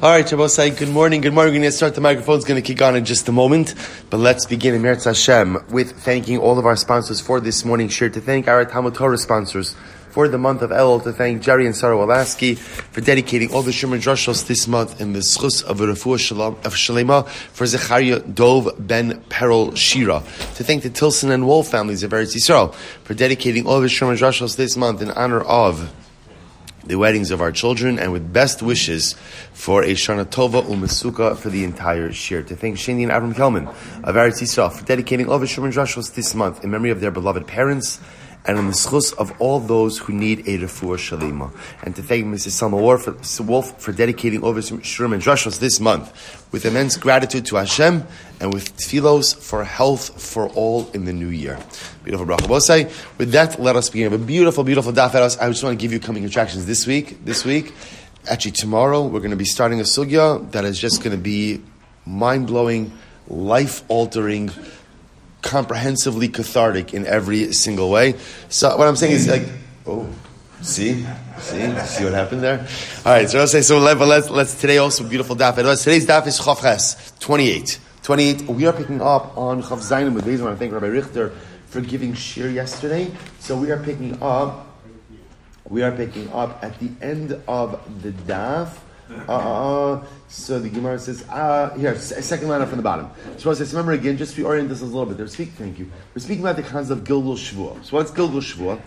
All right, Shabbosai, good morning. Good morning. We're going to start the microphone's going to kick on in just a moment. But let's begin in Meretz Hashem with thanking all of our sponsors for this morning share. To thank our Talmud Torah sponsors for the month of Elul. To thank Jerry and Sarah Wolasky for dedicating all the Shimon Drushos this month in the Schus of Refuah Shalom of Shalema for Zechariah Dov Ben Perel Shira. To thank the Tilson and Wolf families of Eretz Yisrael for dedicating all the Shimon Drushos this month in honor of the weddings of our children, and with best wishes for a Shana Tova Umesuka for the entire year. To thank Shani and Avram Kelman of Eretz Yisrael for dedicating all the Shurman Drashos this month in memory of their beloved parents and on the schus of all those who need a refuah shalima. And to thank Mrs. Selma Woolf for dedicating over Shurim and Drashos this month with immense gratitude to Hashem and with tefillos for health for all in the new year. Beautiful bracha. With that, let us begin. A beautiful, beautiful daf I just want to give you coming attractions this week. This week, actually tomorrow, we're going to be starting a sugya that is just going to be mind blowing, life altering comprehensively cathartic in every single way. So what I'm saying is like, oh, see, see, see what happened there. All right, so I'll say so. Let, let's let's today also beautiful daf. Today's daf is Chavches 28. 28. We are picking up on Chav Zainim with these. I thank Rabbi Richter for giving shir yesterday. So we are picking up. We are picking up at the end of the daf. Uh, uh, uh, so the Gemara says, uh, here, second line up from the bottom. So says, remember again, just to orient this a little bit. They're speaking, thank you. We're speaking about the concept of Gilgul Shvuah. So what's Gilgul Shvuah?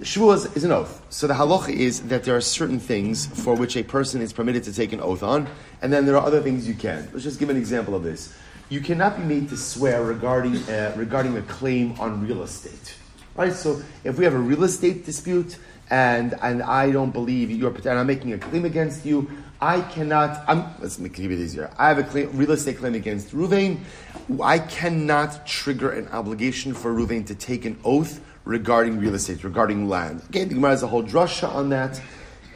Is, is, an oath. So the halacha is that there are certain things for which a person is permitted to take an oath on, and then there are other things you can. Let's just give an example of this. You cannot be made to swear regarding uh, regarding a claim on real estate. Right? So if we have a real estate dispute, and and I don't believe you're and I'm making a claim against you, I cannot, I'm, let's make it easier. I have a claim, real estate claim against Ruvain. I cannot trigger an obligation for Ruvain to take an oath regarding real estate, regarding land. Okay, the Gemara has a whole drasha on that.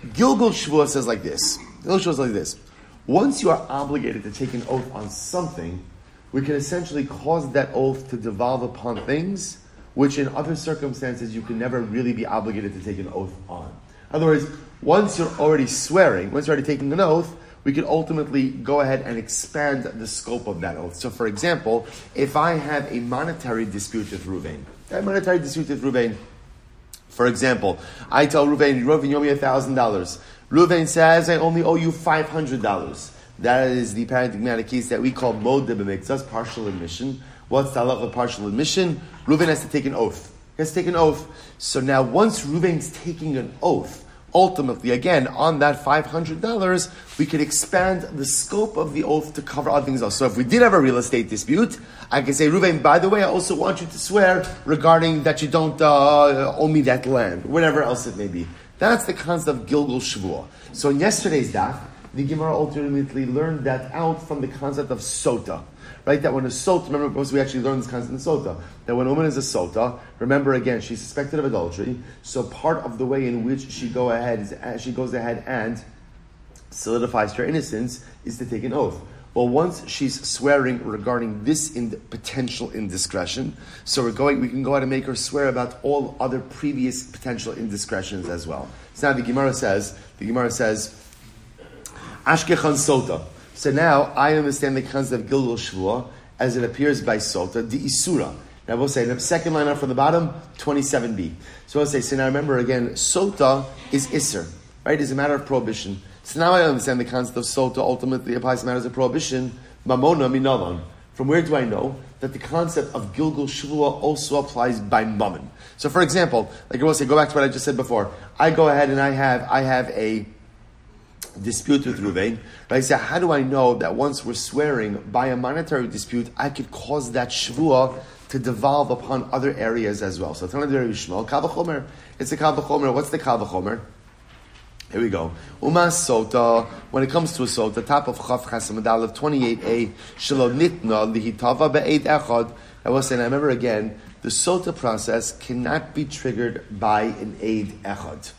Gilgul Shvuah says like this. Gilgul Shvuah says like this. Once you are obligated to take an oath on something, we can essentially cause that oath to devolve upon things which in other circumstances you can never really be obligated to take an oath on. Other words, once you're already swearing, once you're already taking an oath, we could ultimately go ahead and expand the scope of that oath. So, for example, if I have a monetary dispute with Ruvain, a monetary dispute with Ruvain, for example, I tell Ruvain, Ruvain, you owe me a thousand dollars. Ruvain says, I only owe you five hundred dollars. That is the paradigmatic case that we call mod That's partial admission. What's the of partial admission? Ruvain has to take an oath. He has to take an oath. So now, once Ruvain's taking an oath, ultimately, again, on that $500, we could expand the scope of the oath to cover other things else. So if we did have a real estate dispute, I can say, Ruvain, by the way, I also want you to swear regarding that you don't uh, owe me that land, whatever else it may be. That's the concept of Gilgul Shavuot. So in yesterday's daf, the Gemara ultimately learned that out from the concept of Sota right? That when a sota, remember, because we actually learned this concept in sota, that when a woman is a sota, remember again, she's suspected of adultery. So part of the way in which she go ahead is uh, she goes ahead and solidifies her innocence is to take an oath. Well, once she's swearing regarding this in potential indiscretion, so we're going, we can go ahead and make her swear about all other previous potential indiscretions as well. So now the Gemara says, the Gemara says, Ashkechan Sota. So now I understand the concept of Gilgul Shvuah as it appears by Sota, the Isura. Now we'll say the second line up from the bottom, 27b. So we'll say, so now remember again, Sota is Isser, right? It's a matter of prohibition. So now I understand the concept of Sota ultimately applies to matters of prohibition. Mamona minavan. From where do I know that the concept of Gilgul Shvuah also applies by Mammon? So for example, like I will say, go back to what I just said before. I go ahead and I have, I have a, dispute with Ruvain, right? So how do I know that once we're swearing by a monetary dispute, I could cause that shvua to devolve upon other areas as well? So Tanah Yishmael, Kavachomer. It's a Kavachomer. What's the Kavachomer? Here we go. Umas Sota, when it comes to a Sota, top of Chav Chasamadal of 28a, Shalo Nitna, Lihitava Be'ed Echad. I was saying, I remember again, the Sota process cannot be triggered by an aid Echad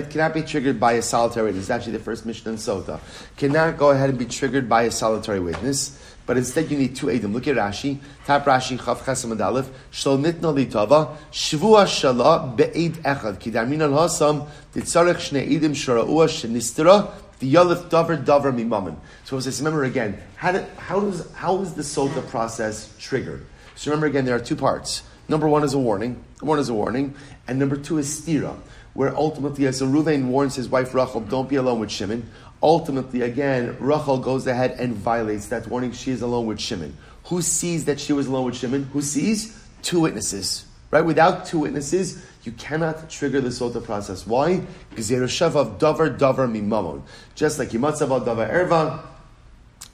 right, cannot be triggered by a solitary witness. It's actually the first Mishnah in Sota. Cannot go ahead and be triggered by a solitary witness, but instead you need two Adim. Look at Rashi. Tap Rashi, Chav Chesam Adalef, Shlo Nitna Litava, Shvua Shala Be'ed Echad, Ki Darmin Al Hasam, Titzarech Shne Edim Shara'ua Shenistera, The Yalif Davar Davar Mimaman. So I remember again, how, did, how, does, how is the Sota process triggered? So remember again, there are two parts. Number one is a warning. One is a warning. And number two is stira, where ultimately, as so Ruvain warns his wife Rachel, don't be alone with Shimon. Ultimately, again, Rachel goes ahead and violates that warning. She is alone with Shimon. Who sees that she was alone with Shimon? Who sees? Two witnesses. Right? Without two witnesses, you cannot trigger the sota process. Why? Because of davar davar mimamon. Just like Yimatzav davar erva.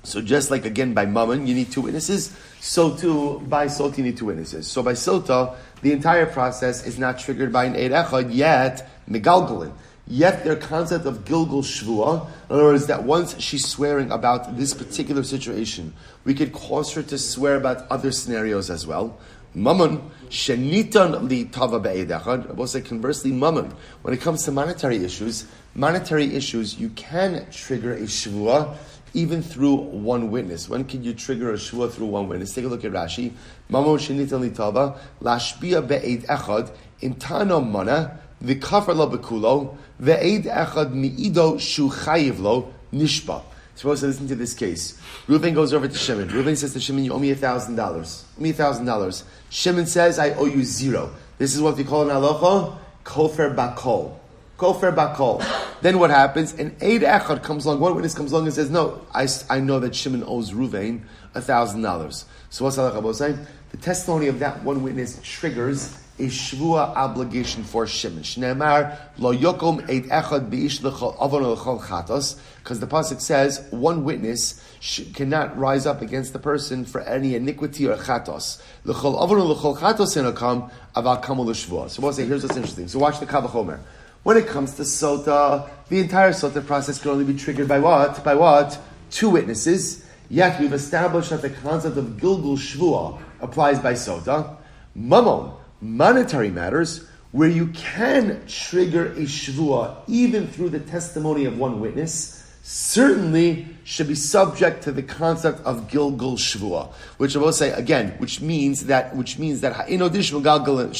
So just like again by mammon, you need two witnesses. So too by sota, you need two witnesses. So by sota, the entire process is not triggered by an eid echad yet megalgalin. Yet their concept of Gilgul Shvua, in other words, that once she's swearing about this particular situation, we could cause her to swear about other scenarios as well. Mammon, shenitan li tava be'edechad. I will say conversely, mammon. When it comes to monetary issues, monetary issues, you can trigger a shvua even through one witness. When can you trigger a shua through one witness? Take a look at Rashi. Mammon shenitan li tava lashbia be'ed echad intano mana v'kafar lo bekulo ve'ed echad mi'ido shu chayiv lo nishba. Suppose to listen to this case. Reuven goes over to Shimon. Reuven says to Shimon, "You owe me a thousand dollars. Owe me a thousand dollars." Shimon says, "I owe you zero. This is what we call in halacha kofer bakol. Kofer bakol. Then what happens? An aid echad comes along. One witness comes along and says, "No, I, I know that Shimon owes thousand dollars." So what's halacha saying? The testimony of that one witness triggers a shvua obligation for Shimon. Shneimar lo yokom eit echad beish avon l'chol chatos, because the pasuk says one witness cannot rise up against the person for any iniquity or chatos. L'chol avon l'chol chatos inakam aval kamu l'shvua. So we'll say here's what's interesting. So watch the kavachomer. When it comes to sota, the entire sota process can only be triggered by what? By what? Two witnesses. Yet we've established that the concept of gilgul shvua applies by sota. Mamon monetary matters, where you can trigger a shvua even through the testimony of one witness, certainly should be subject to the concept of Gilgul Shvua, which I will say again, which means that which means that in addition so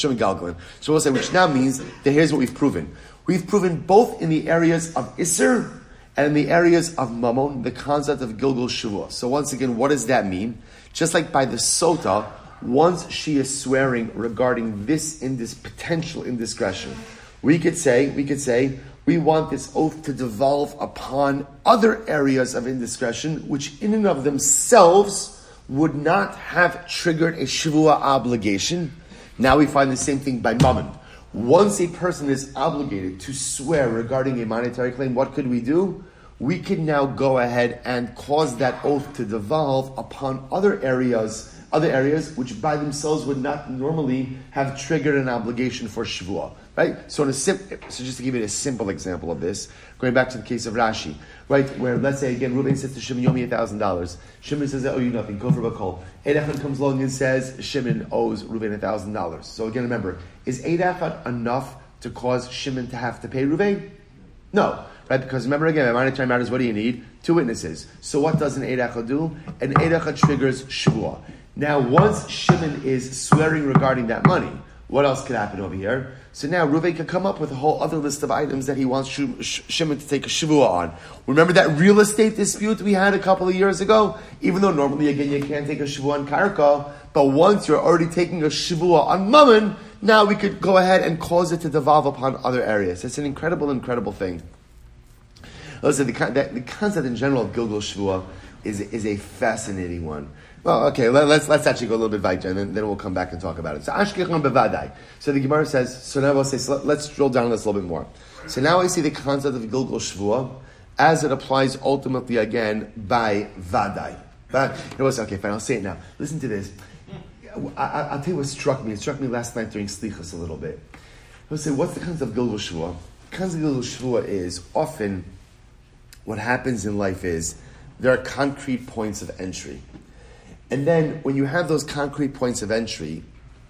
we'll say which now means that here's what we've proven. We've proven both in the areas of Isser and in the areas of Mammon, the concept of Gilgul Shvua. So once again, what does that mean? Just like by the Sota, once she is swearing regarding this in this potential indiscretion, we could say, we could say, we want this oath to devolve upon other areas of indiscretion, which in and of themselves would not have triggered a shavua obligation. Now we find the same thing by mammon. Once a person is obligated to swear regarding a monetary claim, what could we do? We can now go ahead and cause that oath to devolve upon other areas other areas which by themselves would not normally have triggered an obligation for Shavua. Right? So, sim- so just to give you a simple example of this, going back to the case of Rashi, right, where let's say again, Reuben says to Shimon, "You owe me a thousand dollars." Shimon says, "I owe you nothing." Kofer bakol. Eid comes along and says, "Shimon owes Reuben a thousand dollars." So again, remember, is Eid enough to cause Shimon to have to pay Reuben? No, right? Because remember again, my time matters. What do you need? Two witnesses. So what does an Eid do? An Eid triggers Shavua. Now, once Shimon is swearing regarding that money, what else could happen over here? So now Reuven can come up with a whole other list of items that he wants Shimon to take a shavua on. Remember that real estate dispute we had a couple of years ago? Even though normally, again, you can't take a shavua on karka, but once you're already taking a shavua on mammon, now we could go ahead and cause it to devolve upon other areas. It's an incredible, incredible thing. Listen, the, the concept in general of Gilgul Shavua is, is a fascinating one. Well, okay, let, us let's actually go a little bit weiter, and then, then we'll come back and talk about it. So Ashkechon bevadai. So the Gemara says. So now we'll say. So let, us drill down on this a little bit more. So now I see the concept of Gilgul Shvua as it applies ultimately again by vadai. But it was okay. Fine, I'll say it now. Listen to this. I, will tell you what struck me. It struck me last night during Slichas a little bit. I'll say, what's the concept of Gilgul Shvua? The concept of Gilgul Shvua is often what happens in life is there are concrete points of entry. And then when you have those concrete points of entry,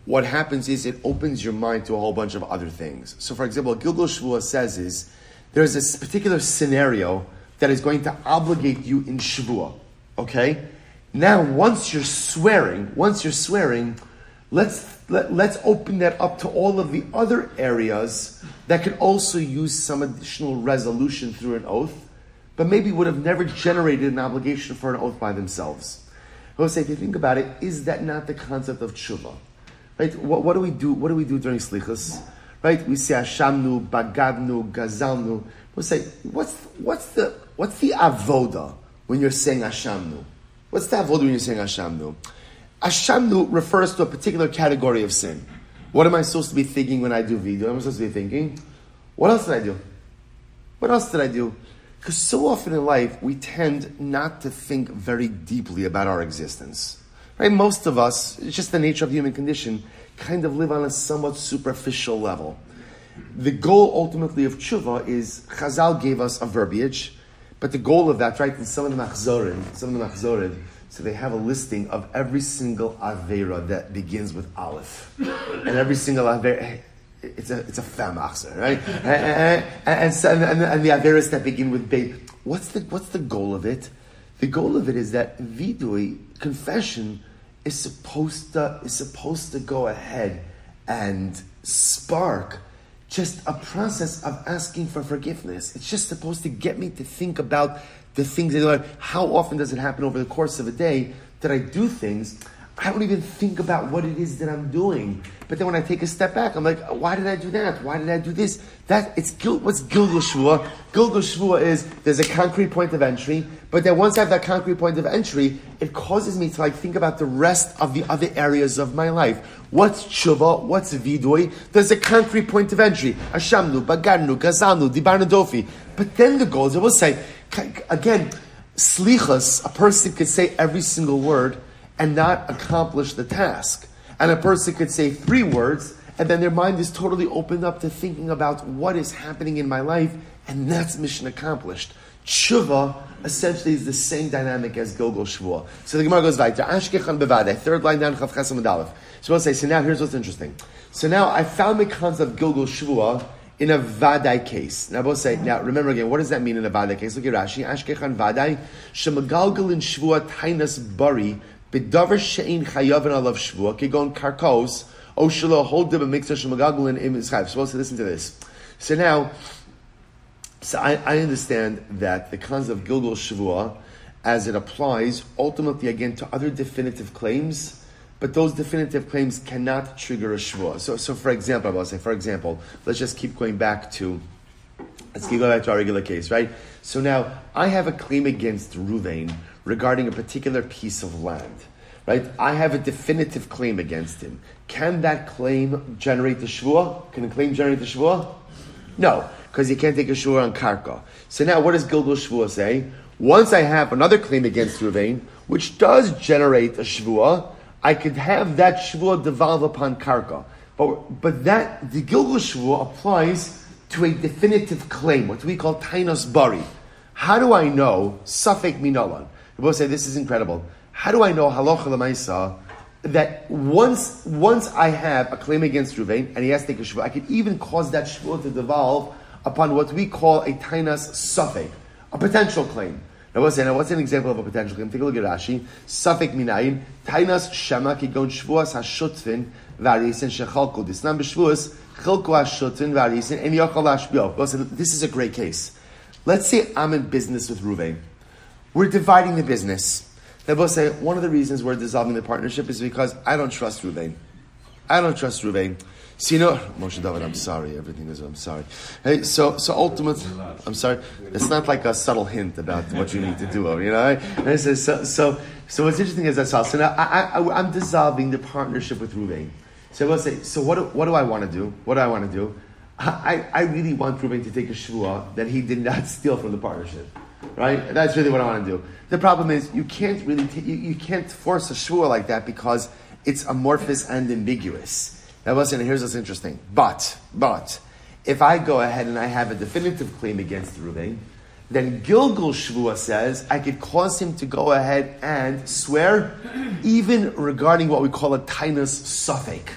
what happens is it opens your mind to a whole bunch of other things. So, for example, Gilgul Shvua says is there's this particular scenario that is going to obligate you in Shvua. Okay? Now, once you're swearing, once you're swearing, let's let, let's open that up to all of the other areas that could also use some additional resolution through an oath but maybe would have never generated an obligation for an oath by themselves. Say, if you think about it, is that not the concept of tshuva? Right? What, what do we do? What do we do during slichas? Right? We say Hashamnu, Bagadnu, Gazalnu. We'll say, what's what's the what's the avoda when you're saying Hashamnu? What's the avoda when you're saying Hashamnu? Hashamnu refers to a particular category of sin. What am I supposed to be thinking when I do vidui? What am I supposed to be thinking? What else did I do? What else did I do? Because so often in life, we tend not to think very deeply about our existence. Right? Most of us, it's just the nature of the human condition, kind of live on a somewhat superficial level. The goal ultimately of tshuva is, Chazal gave us a verbiage, but the goal of that, right, in some of the machzorim, some of the machzorim, so they have a listing of every single avera that begins with aleph, and every single avera it's a it's a famachzer, right? and, and, and, and, and the averas that begin with beit. What's the what's the goal of it? The goal of it is that vidui confession is supposed to is supposed to go ahead and spark just a process of asking for forgiveness. It's just supposed to get me to think about the things that. How often does it happen over the course of a day that I do things? I don't even think about what it is that I'm doing. But then when I take a step back, I'm like, why did I do that? Why did I do this? That it's guilt. what's Gilgul Shvua? Gilgul Shvua is there's a concrete point of entry, but then once I have that concrete point of entry, it causes me to like think about the rest of the other areas of my life. What's tshuva? What's vidui? There's a concrete point of entry. Ashamnu, bagarnu, gazanu, dibarnu dofi. But then the goals, I will say, again, slichas, a person could say every single word and not accomplish the task. And a person could say three words, and then their mind is totally opened up to thinking about what is happening in my life, and that's mission accomplished. Tshuva essentially is the same dynamic as Gilgul Shvua. So the Gemara goes weiter. Ashkechan bevade, third line down, Chav Adalef. So we'll say, so now here's what's interesting. So now I found the concept of Gilgul Shvua in a vadai case. Now, both say, now remember again, what does that mean in a vadai case? Look at Rashi. Ashkechan vadai, shemagalgal in shvua tainas bari B'davar she'in chayavin alav shvua, kigon karkos, o shelo hold dibba mixer shemagagulin im is chayv. Supposed to listen to this. So now, so I, I understand that the concept of Gilgul Shavua, as it applies ultimately again to other definitive claims, but those definitive claims cannot trigger a Shavua. So, so for example, I will say, for example, let's just keep going back to, let's keep going back to our regular case, right? So now, I have a claim against Ruvain regarding a particular piece of land. Right? I have a definitive claim against him. Can that claim generate the shvua? Can a claim generate the shvua? No, because you can't take a shvua on karka. So now, what does Gilgul Shvua say? Once I have another claim against Ruvain, which does generate a shvua, I could have that shvua devolve upon karka. But, but that, the Gilgul Shvua applies to a definitive claim, what we call tainos bari. How do I know, safek minalan? Both say this is incredible. How do I know halacha lemaisa that once once I have a claim against Ruvain and he has to take a shvua, I could even cause that shvua to devolve upon what we call a tainas suffik, a potential claim. Now what's, now what's an example of a potential claim? Take a look at Rashi. Suffik minayin tainas shema kigon shvuas hashutfin varisin shechalku disnam b'shvuas chilku hashutin varisin and yachal hashbio. This is a great case. Let's say I'm in business with Ruvain. We're dividing the business. They both say one of the reasons we're dissolving the partnership is because I don't trust Ruvain. I don't trust Ruvain. So you know, Moshe David, I'm sorry. Everything is, I'm sorry. Hey, so so ultimately, I'm sorry. It's not like a subtle hint about what you need to do. You know, right? so, so so so what's interesting is that so now I, I I'm dissolving the partnership with Ruvain. So I will say, so what do, what do I want to do? What do I want to do? I, I really want Ruvain to take a shvua that he did not steal from the partnership. Right? That's really what I want to do. The problem is you can't really t- you, you can't force a shvua like that because it's amorphous and ambiguous. That wasn't. Here's what's interesting. But but if I go ahead and I have a definitive claim against Reuven, then Gilgul Shvua says I could cause him to go ahead and swear, even regarding what we call a tinus suffix,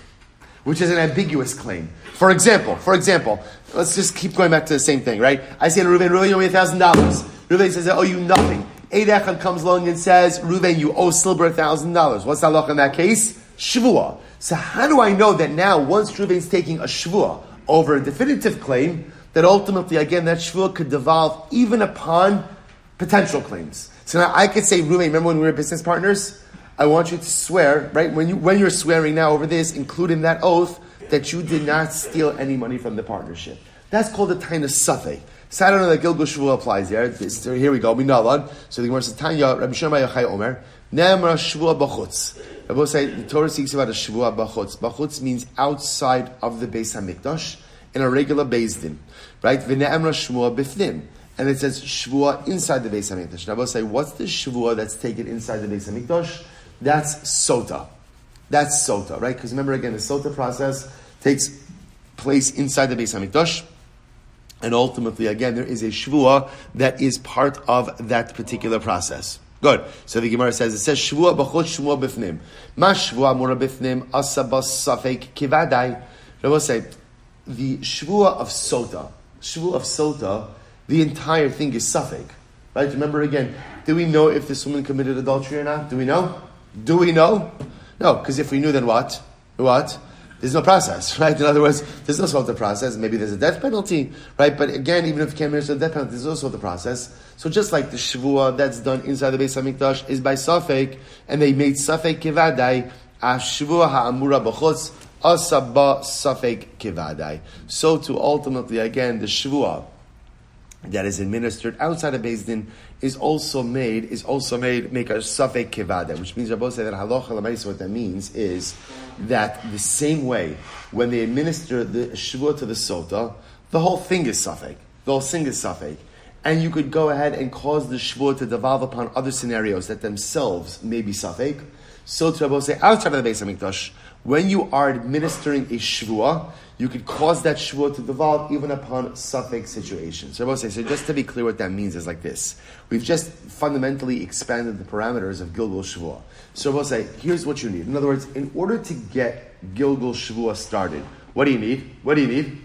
which is an ambiguous claim. For example, for example, let's just keep going back to the same thing, right? I say to Reuven, Reuven, you owe me a thousand dollars. Reuven says, I owe you nothing. Eid comes along and says, Reuven, you owe Silber a thousand dollars. What's the halacha in that case? Shvua. So how do I know that now, once Reuven's taking a shvua over a definitive claim, that ultimately, again, that shvua could devolve even upon potential claims. So now I could say, Ruvain, remember when we were business partners? I want you to swear, right? When you when you're swearing now over this, include in that oath that you did not steal any money from the partnership. That's called a time of. So I don't know that Gilgul Shavuot applies here. This, here we go. We know one. So the Gemara says, Tanya, Rabbi Shema Yochai Omer, Ne'emra Shavuot B'chutz. Rabbi say, the Torah speaks about a Shavuot B'chutz. B'chutz means outside of the Beis HaMikdash in a regular Beis Din. Right? V'ne'emra Shavuot B'fnim. And it says Shavuot inside the Beis HaMikdash. Rabbi say, what's the Shavuot that's taken inside the Beis HaMikdash? That's Sota. That's Sota, right? Because remember again, the Sota process takes place inside the Beis HaMikdash. And ultimately, again, there is a shvua that is part of that particular process. Good. So the Gemara says, it says, shvua b'chot shvua b'fnim. Ma shvua mura b'fnim asabas safek kivadai. I will say, the shvua of sota, shvua of sota, the entire thing is safek. Right? Remember again, do we know if this woman committed adultery or not? Do we know? Do we know? No, because if we knew, then what? What? There's no process, right? In other words, there's no sort of process. Maybe there's a death penalty, right? But again, even if you can't minister the death penalty, there's also the process. So just like the shvua that's done inside the Beis Hamikdash is by Safek, and they made Safek kivadai, as shvua ha'amura b'chutz, asaba Safek kivadai. So to ultimately, again, the shvua that is administered outside of Beis Din is also made is also made make a safek Kivadai, which means Rabbi say that halacha. What that means is that the same way when they administer the shvua to the sota, the whole thing is safek. The whole thing is safek. And you could go ahead and cause the shvua to devolve upon other scenarios that themselves may be safek. So to Rabbi say outside of the base of Hamikdash, when you are administering a shvua, you could cause that shvua to devolve even upon suffix situations. So, say, so just to be clear, what that means is like this: we've just fundamentally expanded the parameters of Gilgul shvua. So, we'll say, here's what you need. In other words, in order to get Gilgul shvua started, what do you need? What do you need?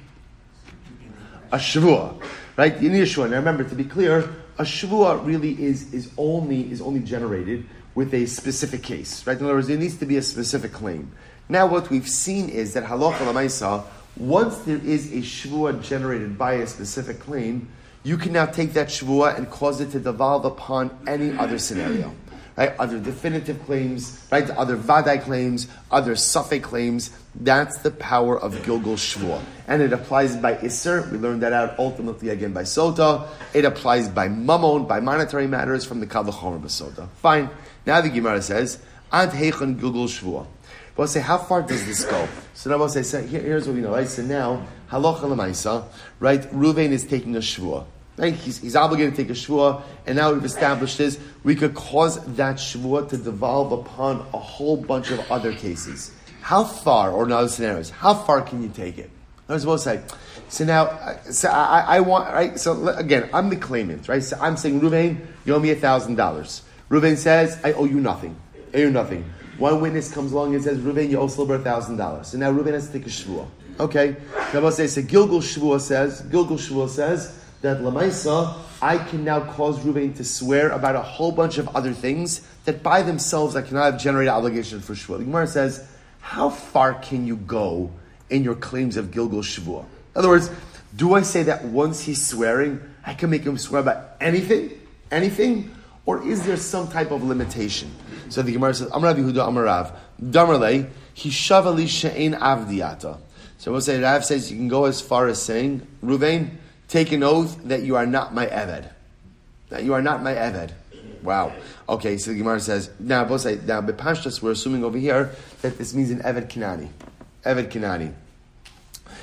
A shvua, right? You need a shvua. Now, remember to be clear, a shvua really is is only is only generated with a specific case, right? In other words, there needs to be a specific claim. Now, what we've seen is that halacha lamaisa once there is a shvua generated by a specific claim, you can now take that shvua and cause it to devolve upon any other scenario. Right? Other definitive claims, right? Other vadai claims, other suffix claims. That's the power of Gilgul Shvua. And it applies by Isser. We learned that out ultimately again by Sota. It applies by Mammon, by monetary matters from the Kavachomer Basota. Fine. Now the Gemara says, Ad Heichon Gilgul Shvua. We'll say, how far does this go? So now we'll say, so here, here's what we know, right? So now, halacha lemaisa, right? Ruvain is taking a shvua. Right? He's, he's obligated to take a shvua, and now we've established this. We could cause that shvua to devolve upon a whole bunch of other cases. How far, or in other scenarios, how far can you take it? I was supposed to say. So now, so I, I want, right? So again, I'm the claimant, right? So I'm saying, Ruvain, you owe me a thousand dollars. Ruvain says, I owe you nothing. I owe you nothing. One witness comes along and says, Ruben, you owe thousand dollars. So now Ruben has to take a shvuah. Okay. Rabbi says, so Gilgul Shvuah says, Gilgul Shvuah says that Lamaisa, I can now cause Ruben to swear about a whole bunch of other things that by themselves I cannot have generated obligation for Shvuah. The Gemara says, how far can you go in your claims of Gilgul Shvuah? In other words, do I say that once he's swearing, I can make him swear about anything? Anything? Or is there some type of limitation? So the Gemara says, Amar Yehuda Amarav, Damarle, Hishavali She'en Avdiata. So we'll say, Rav says you can go as far as saying, Ruvain, take an oath that you are not my Eved. That you are not my Eved. Wow. Okay, so the Gemara says, now we'll say, now Bepashtas, we're assuming over here that this means an Eved Kinani. Eved Kinani.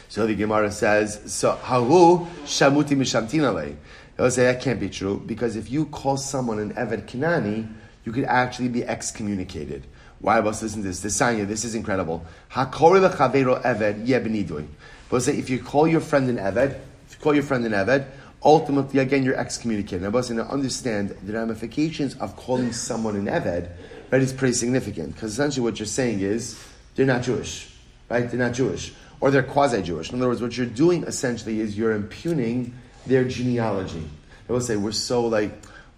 So the Gemara says, so Haru Shamuti Mishamtinale. They'll say that can't be true because if you call someone an Eved Kinani, you could actually be excommunicated. Why was listen to this? This this is incredible. Hakori lechavero Eved yebnidui. But say if you call your friend an Eved, if you call your friend an Eved, ultimately again you're excommunicated. Now, to understand the ramifications of calling someone an Eved, right, is pretty significant because essentially what you're saying is they're not Jewish, right? They're not Jewish, or they're quasi-Jewish. In other words, what you're doing essentially is you're impugning their genealogy. I will say we're so like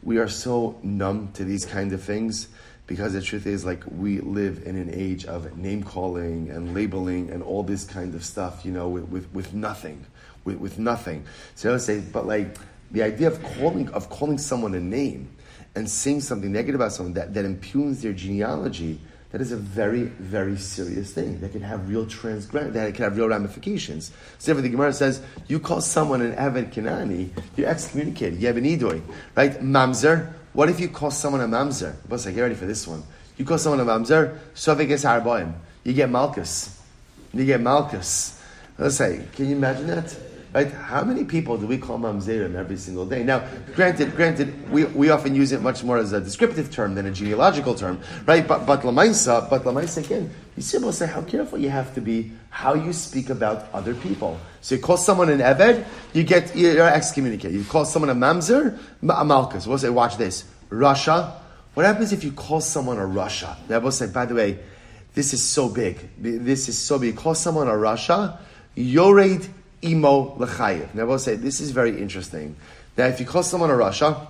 we are so numb to these kind of things because the truth is like we live in an age of name calling and labeling and all this kind of stuff, you know, with, with, with nothing. With, with nothing. So I would say, but like the idea of calling of calling someone a name and saying something negative about someone that, that impugns their genealogy, that is a very, very serious thing that can have real transgress that can have real ramifications. So the Gemara says, you call someone an Eved Kinani, you're excommunicated, you have an Idoy, right? Mamzer, what if you call someone a Mamzer? Boss, get ready for this one. You call someone a Mamzer, Soveges Arbaim. You get Malchus. You get Malchus. Let's say, can you imagine that? Right? How many people do we call mamzerim every single day? Now, granted, granted, we, we often use it much more as a descriptive term than a genealogical term, right? But but lamaisa, but lamaisa again, you see, say how careful you have to be how you speak about other people. So you call someone an eved, you get you're excommunicated. You call someone a mamzer, a malchus. We'll say, watch this, Rasha. What happens if you call someone a Rasha? Now we'll say, by the way, this is so big. This is so big. You call someone a Rasha, Yored imo lechayev. Now, I will say this is very interesting. That if you call someone a Rasha,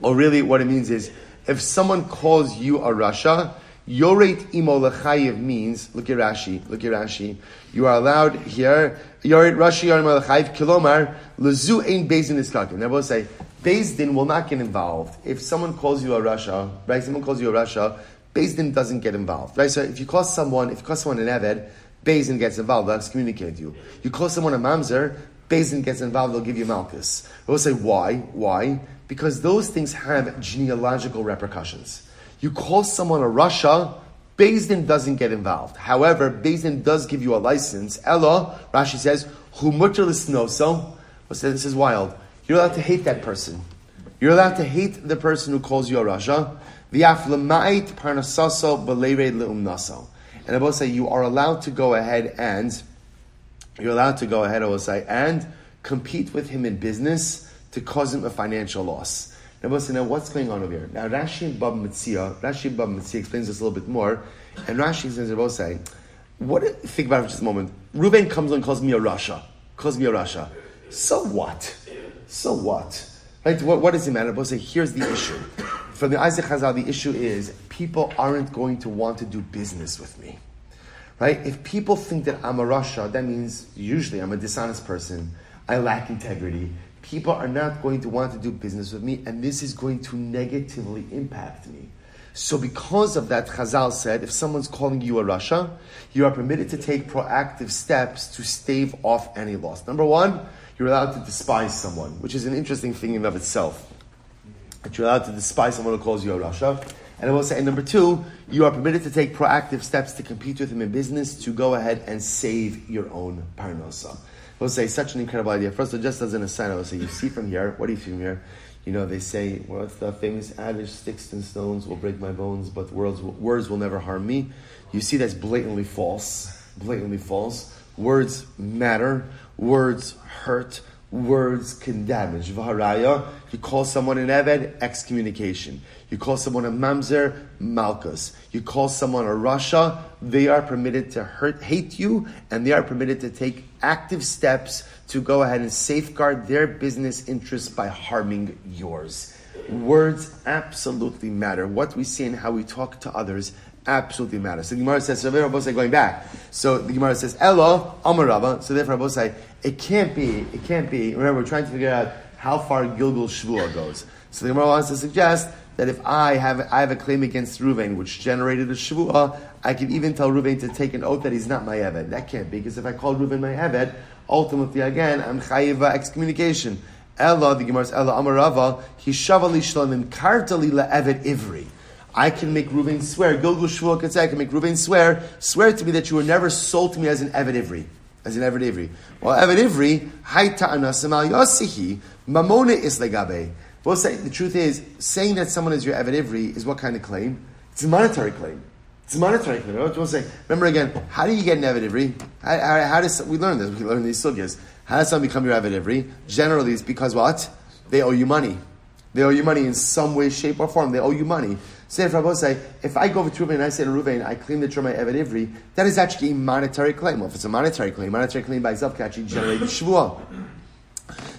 or really what it means is, if someone calls you a Rasha, Yoret imo lechayev means, look at Rashi, look at Rashi, you are allowed here, Yoret Rashi yoret imo lechayev, kilomar, lezu ein bezin iskakim. Now, I will say, Beis Din will not get involved. If someone calls you a Rasha, right, someone calls you a Rasha, Bezdin doesn't get involved, right? So if you call someone, if you call someone an Eved, Beis Din gets involved, they'll excommunicate you. You call someone a mamzer, Beis Din gets involved, they'll give you malchus. They'll say, why? Why? Because those things have genealogical repercussions. You call someone a Rasha, Bezdin doesn't get involved. However, Beis Din does give you a license. Ella, Rashi says, who no so. This is wild. You're allowed to hate that person. You're allowed to hate the person who calls you a Rasha. The parnasaso leumnaso. And I will say you are allowed to go ahead and you're allowed to go ahead, I will say, and compete with him in business to cause him a financial loss. Now, say, now what's going on over here? Now, Rashi and Bava Metzia, Rashi and Bava Metzia explains this a little bit more, and Rashi says, I will say, what, think about it for just a moment. Reuben comes and calls me a Rasha, calls me a Rasha. So what? So what? Right? What, what does it matter? But say, here's the issue. From the Isaac Chazal, the issue is people aren't going to want to do business with me. Right? If people think that I'm a Rasha, that means usually I'm a dishonest person. I lack integrity. People are not going to want to do business with me, and this is going to negatively impact me. So, because of that, Chazal said, if someone's calling you a Rasha, you are permitted to take proactive steps to stave off any loss. Number one, you're allowed to despise someone, which is an interesting thing in of itself. That you're allowed to despise someone who calls you a Rasha. And I will say, number two, you are permitted to take proactive steps to compete with him in business to go ahead and save your own parnosa. I will say, such an incredible idea. First of all, just as an aside, I will say, you see from here, what do you see from here? You know, they say, what's the famous adage, sticks and stones will break my bones, but words, words will never harm me. You see that's blatantly false. Blatantly false. Words matter. Words hurt. Words can damage. Vaharaya, you call someone an Eved, excommunication. You call someone a Mamzer, Malchus. You call someone a Rasha, they are permitted to hurt, hate you, and they are permitted to take active steps to go ahead and safeguard their business interests by harming yours. Words absolutely matter. What we say and how we talk to others absolutely matters. So the Gemara says, so going back. So the Gemara says, Elo, Amar Rabba. So therefore Rabbi it can't be, it can't be. Remember, we're trying to figure out how far Gilgul Shvua goes. So the Gemara wants to suggest that if I have, I have a claim against Ruvain, which generated a Shvua, I can even tell Ruvain to take an oath that he's not my Eved. That can't be, because if I call Ruvain my Eved, ultimately again, I'm Chayiva excommunication. Ella, the Gemara says, Ella Amarava, Hishavali Shlamim Kartali Eved Ivri. I can make Reuven swear. Gilgul can say, I can make Reuven swear. Swear to me that you were never sold to me as an Eved Ivri. As an Eved Ivri. Well, Eved Ivri, Haita Anasamal Yosihi, Mamona is legabe. We'll say, the truth is, saying that someone is your Eved Ivri is what kind of claim? It's a monetary claim. It's a monetary claim. We'll say, remember again, how do you get an Eved Ivri? How, how, how, does, we learn this, we learn these sugyas. How does someone become your Eved Ivri? Generally, it's because what? They owe you money. They owe you money in some way, shape, or form. They owe you money. Say if Rabbi say, if I go over to Ruvain and I say to Ruvain, I claim that you're my Eved Ivri, that is actually a monetary claim. Well, if it's a monetary claim, monetary claim by itself can actually generate Shvuah.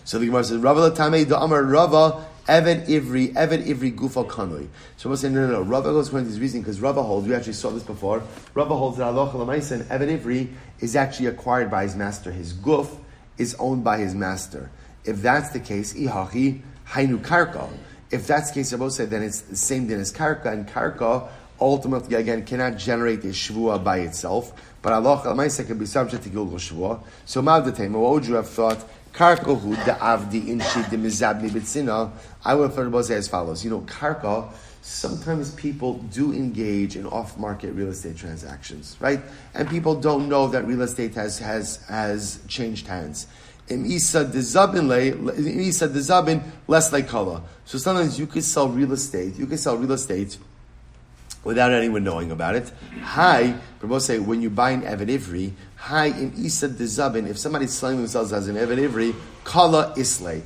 So the Gemara says, Rava Latame da Amar Rava Eved Ivri, Eved Ivri Gufa Kanoi. So we'll say, no, no, no. Rava goes according to his reasoning because Rava holds, we actually saw this before. Rava holds that Allah Chalamaisen, Eved Ivri is actually acquired by his master. His guf is owned by his master. If that's the case, ihachi hainu karka. If that's the case, Rabbi said, then it's the same thing as karka, and karka ultimately again cannot generate a shvua by itself. But Allah al can be subject to gilgul shvua. So ma'avdatema, what would you have thought? Karka hu avdi inshi de mizabni bitzina. I thought about say as follows. You know, karka. Sometimes people do engage in off-market real estate transactions, right? And people don't know that real estate has has has changed hands. In Isa dezabin Isa dezabin less like color. So sometimes you could sell real estate. You could sell real estate without anyone knowing about it. Hi, Rabbi say when you buy an Eved Ivri, hi in Isa dezabin. If somebody's selling themselves as an Eved Ivri, kala islay.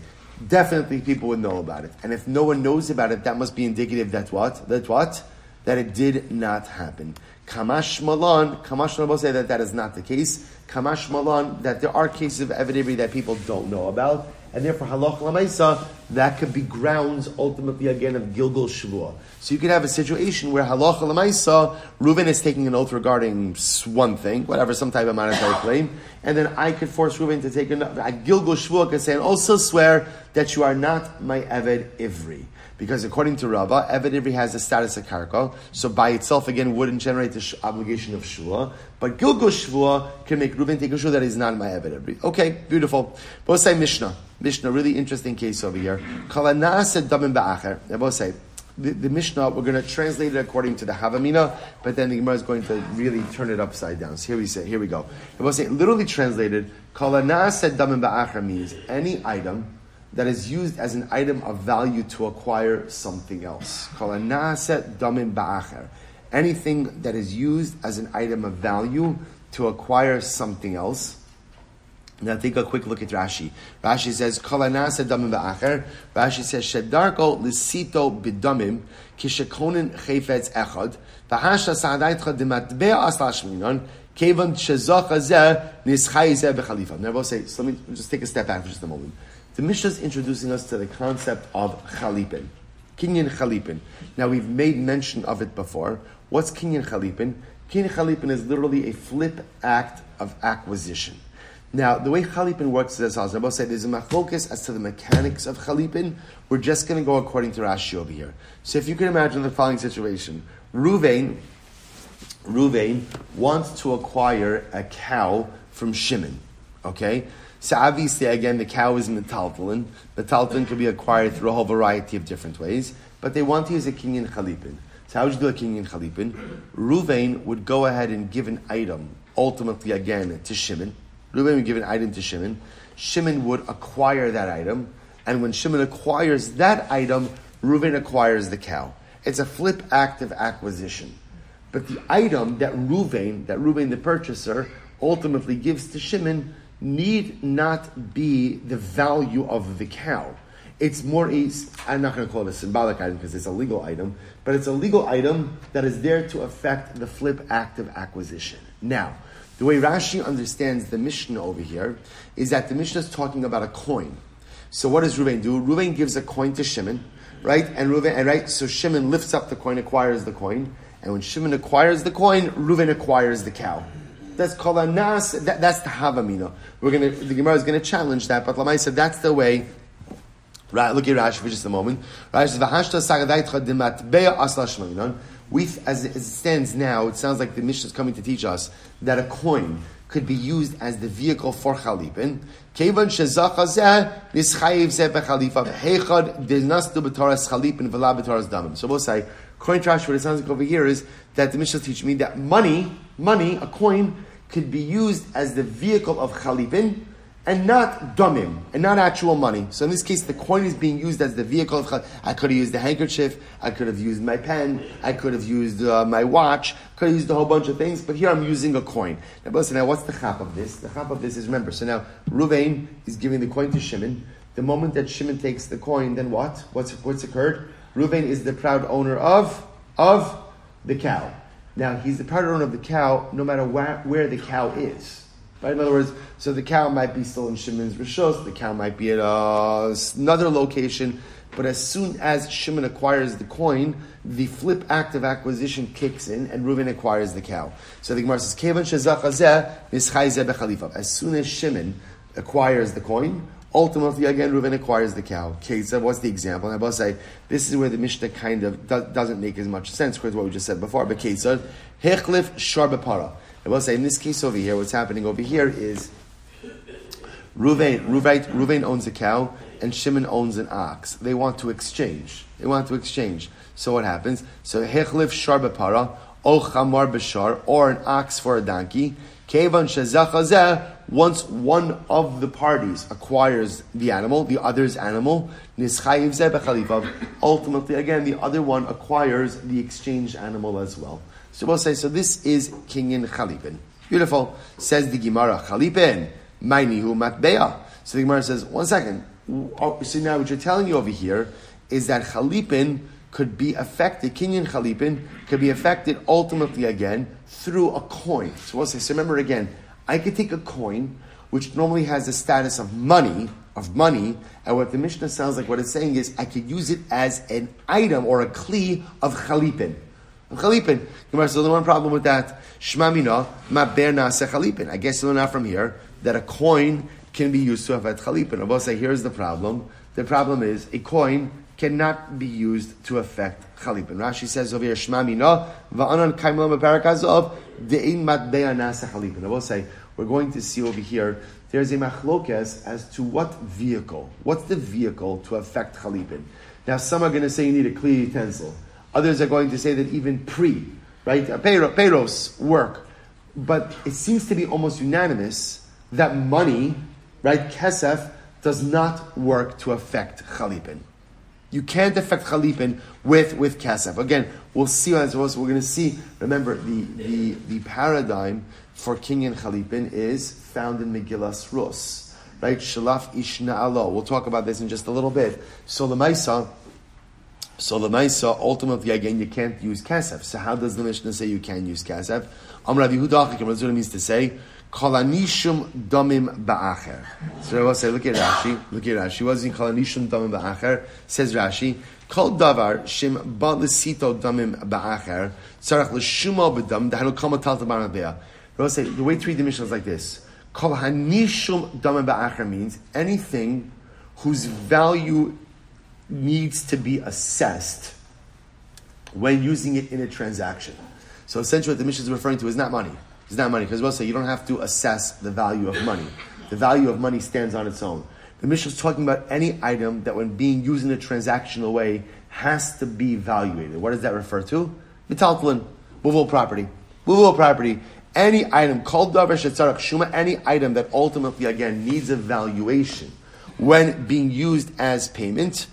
Definitely people would know about it. And if no one knows about it, that must be indicative that what? That what? That it did not happen. Kamash Malan, Kamash Malan say that that is not the case. Kamash Malan, that there are cases of evidence that people don't know about, and therefore halach lamaisa, that could be grounds ultimately again of Gilgul Shavua. So you could have a situation where halach lamaisa, Reuven is taking an oath regarding one thing, whatever, some type of monetary claim, and then I could force Reuven to take a, a Gilgul Shavua could say, and also swear that you are not my Eved Ivri. Because according to Rava, Eved Ivri has the status of karka, so by itself again wouldn't generate the sh- obligation of shua. But Gilgul Shvua can make Reuven take a shua that he's not my Eved Ivri. Okay, beautiful. Both say Mishnah. Mishnah, really interesting case over here. They both say the, the, Mishnah, we're going to translate it according to the Havamina, but then the Gemara is going to really turn it upside down. So here we say, here we go. It was literally translated, means any item that is used as an item of value to acquire something else. Anything that is used as an item of value to acquire something else. Now take a quick look at Rashi. Rashi says, Kalanasa damim ba'acher. Rashi says, Shedarko lisito bidamim kishekonin chayfetz echad v'hasha sa'adaitcha dimatbea asla shminon kevan shezach hazeh nischai zeh b'chalifa. Now, say, so let me just take a step back for just a moment. The Mishnah is introducing us to the concept of chalipin, kinyan chalipin. Now we've made mention of it before. What's kinyan chalipin? Kinyan chalipin is literally a flip act of acquisition. Now, the way chalipin works is as Rabbi said, there's a focus as to the mechanics of chalipin. We're just going to go according to Rashi over here. So, if you can imagine the following situation: Ruvain, Ruvain wants to acquire a cow from Shimon. Okay, so obviously, again, the cow is metaltalin. Metaltalin can be acquired through a whole variety of different ways, but they want to use a kinyan chalipin. So how would you do a kinyan chalipin? Ruvain would go ahead and give an item, ultimately again, to Shimon. Ruvain would give an item to Shimon. Shimon would acquire that item, and when Shimon acquires that item, Ruvain acquires the cow. It's a flip act of acquisition. But the item that Ruvain, that Ruvain the purchaser, ultimately gives to Shimon need not be the value of the cow. It's more a, I'm not going to call it a symbolic item because it's a legal item, but it's a legal item that is there to affect the flip act of acquisition. Now, the way Rashi understands the Mishnah over here is that the Mishnah is talking about a coin. So what does Ruvain do? Ruvain gives a coin to Shimon, right? And Ruvain, and right? So Shimon lifts up the coin, acquires the coin, and when Shimon acquires the coin, Ruvain acquires the cow. That's called a nas. That, that's the havamina. We're gonna. The Gemara is gonna challenge that, but Lamai said that's the way. Right, look at Rashi for just a moment. Rashi says, "V'hashta sagadaitcha dematbeya asla shmeinon." We, as it stands now, it sounds like the Mishnah is coming to teach us that a coin could be used as the vehicle for chalipin. Kevan shezachazeh nischayiv zeh bechalifa heichad denastu b'toras chalipin v'la damim. So we'll say, coin trash. What it sounds like over here is that the Mishnah teach me that money, money, a coin could be used as the vehicle of chalipin and not dumim, and not actual money. So in this case, the coin is being used as the vehicle of. I could have used the handkerchief, I could have used my pen, I could have used uh, my watch, could have used a whole bunch of things, but here I'm using a coin. Now listen, now what's the chap of this? The chap of this is, remember, so now Ruvain is giving the coin to Shimon. The moment that Shimon takes the coin, then what? What's, what's occurred? Ruvain is the proud owner of, of the cow. Now, he's the proud owner of the cow no matter where, where the cow is. Right? In other words, so the cow might be still in Shimon's Rishos, the cow might be at uh, another location, but as soon as Shimon acquires the coin, the flip act of acquisition kicks in, and Reuven acquires the cow. So the Gemara says, Kevan As soon as Shimon acquires the coin, Ultimately, again, Reuven acquires the cow. Okay, so what's the example? And I will say this is where the Mishnah kind of do, doesn't make as much sense because what we just said before. But Kesar, Hechlif Sharbapara. I will say in this case over here, what's happening over here is Reuven, Reuven, Reuven owns a cow and Shimon owns an ox. They want to exchange. They want to exchange. So what happens? So Hechlif Sharbapara, O Chamar Bashar, or an ox for a donkey. Kevan Shezachazeh once one of the parties acquires the animal, the other's animal, ultimately, again, the other one acquires the exchanged animal as well. So we'll say, so this is kinyan chalipin. Beautiful. Says the Gemara, chalipin, mainihu matbeya. So the Gemara says, one second. Oh, so now what you're telling you over here is that chalipin could be affected, kinyan chalipin could be affected ultimately again through a coin. So we'll say, so remember again, I could take a coin, which normally has the status of money, of money, and what the Mishnah sounds like, what it's saying is, I could use it as an item or a kli of chalipin. Chalipin. Gemara says, the one problem with that, shmamina, ma ber chalipin. I guess you learn out from here that a coin can be used to have chalipin. Will say, here's the problem. The problem is, a coin cannot be used to affect chalipin. Rashi says over here, Shema mina, va'anan kaimlam parakazov, de'in matbeya nasa chalipin. I will say, we're going to see over here, there's a machlokes as to what vehicle, what's the vehicle to affect chalipin. Now, some are going to say you need a clear utensil. Others are going to say that even pre, right, peros work. But it seems to be almost unanimous that money, right, kesef, does not work to affect chalipin. You can't affect chalipin with with kasef. Again, we'll see as well. So we're going to see. Remember, the, the, the paradigm for kinyan chalipin is found in Megillas Rus, right? Shalaf ishna. We'll talk about this in just a little bit. So the Maisa, so the Maisa, ultimately again, you can't use kasef. So how does the Mishnah say you can use kasef? Amr Rabbi Hudach, what it means to say. Kolanishum damim ba'acher. So I will say, look at Rashi. Look at Rashi. What is in kolanishum damim ba'acher? Says Rashi. Kol davar shim ba l'sito damim ba'acher. Tzarech l'shuma b'dam. Dahanu kama talta ba'anabea. I will say, the way to read the Mishnah is like this. Kol hanishum damim ba'acher means anything whose value needs to be assessed when using it in a transaction. So essentially what the Mishnah is referring to is not money. It's not money. Because we'll say you don't have to assess the value of money. The value of money stands on its own. The Mishnah is talking about any item that, when being used in a transactional way, has to be evaluated. What does that refer to? Metaltalin, movable property. Movable property. Any item called davar shuma, any item that ultimately again needs evaluation when being used as payment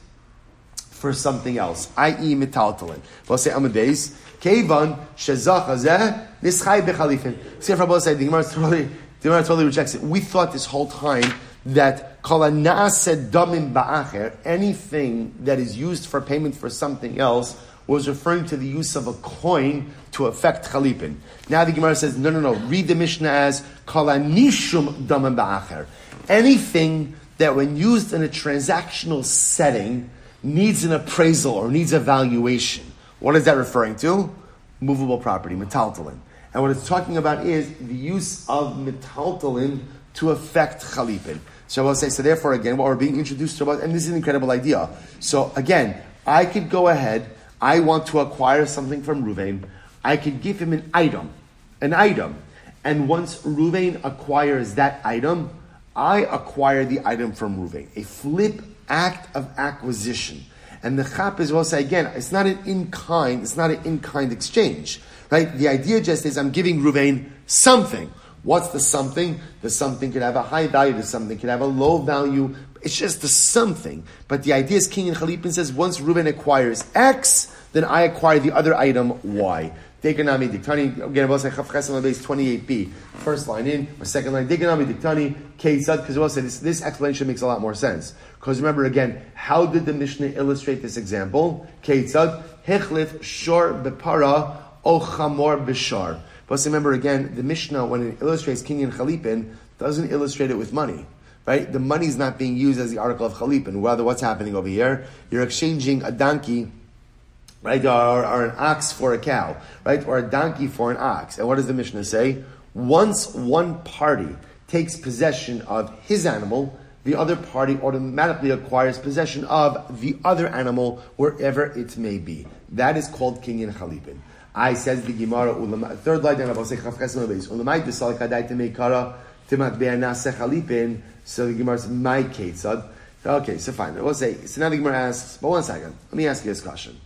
for something else, i.e. metaltalin. We'll say Amadeus. Kevan shezach hazeh nischai bechalifin. See if Rabbi said the Gemara totally, the Gemara totally rejects it. We thought this whole time that kol said damim ba'acher, anything that is used for payment for something else, was referring to the use of a coin to affect chalipin. Now the Gemara says, no, no, no. Read the Mishnah as kol nishum damim ba'acher. Anything that when used in a transactional setting needs an appraisal or needs evaluation. What is that referring to? Movable property, metaltalin. And what it's talking about is the use of metaltalin to affect chalipin. So I will say, so therefore, again, what we're being introduced to about, and this is an incredible idea. So again, I could go ahead, I want to acquire something from Ruvain, I could give him an item, an item. And once Ruvain acquires that item, I acquire the item from Ruvain. A flip act of acquisition. And the chap is will say again, it's not an in kind, it's not an in kind exchange, right? The idea just is I'm giving Ruvain something. What's the something? The something could have a high value, the something could have a low value. It's just the something. But the idea is Kinyan Chalipin says once Reuben acquires X, then I acquire the other item Y. Dekanami diktani. Again, we'll say Chafchesam base 28b. First line in, or second line. Dekanami diktani. Kesad. Because we'll say this, this explanation makes a lot more sense. Because remember again, how did the Mishnah illustrate this example? Kesad. Hechlif shor bepara o chamor b'shar. But remember again, the Mishnah when it illustrates kinyan chalipin doesn't illustrate it with money. Right? The money is not being used as the article of chalipin. Rather, what's happening over here? You're exchanging a donkey right? Or, or, an ox for a cow, right? Or a donkey for an ox. And what does the Mishnah say? Once one party takes possession of his animal, the other party automatically acquires possession of the other animal wherever it may be. That is called kinyan chalipin. I says the Gemara, third line down, I'll say chafches base. Ulamai desal kadai to make kara timat be'anase chalipin. So the Gemara says, my ketzad. Okay, so fine. We'll say, so now the Gemara asks, but one second, let me ask you this question.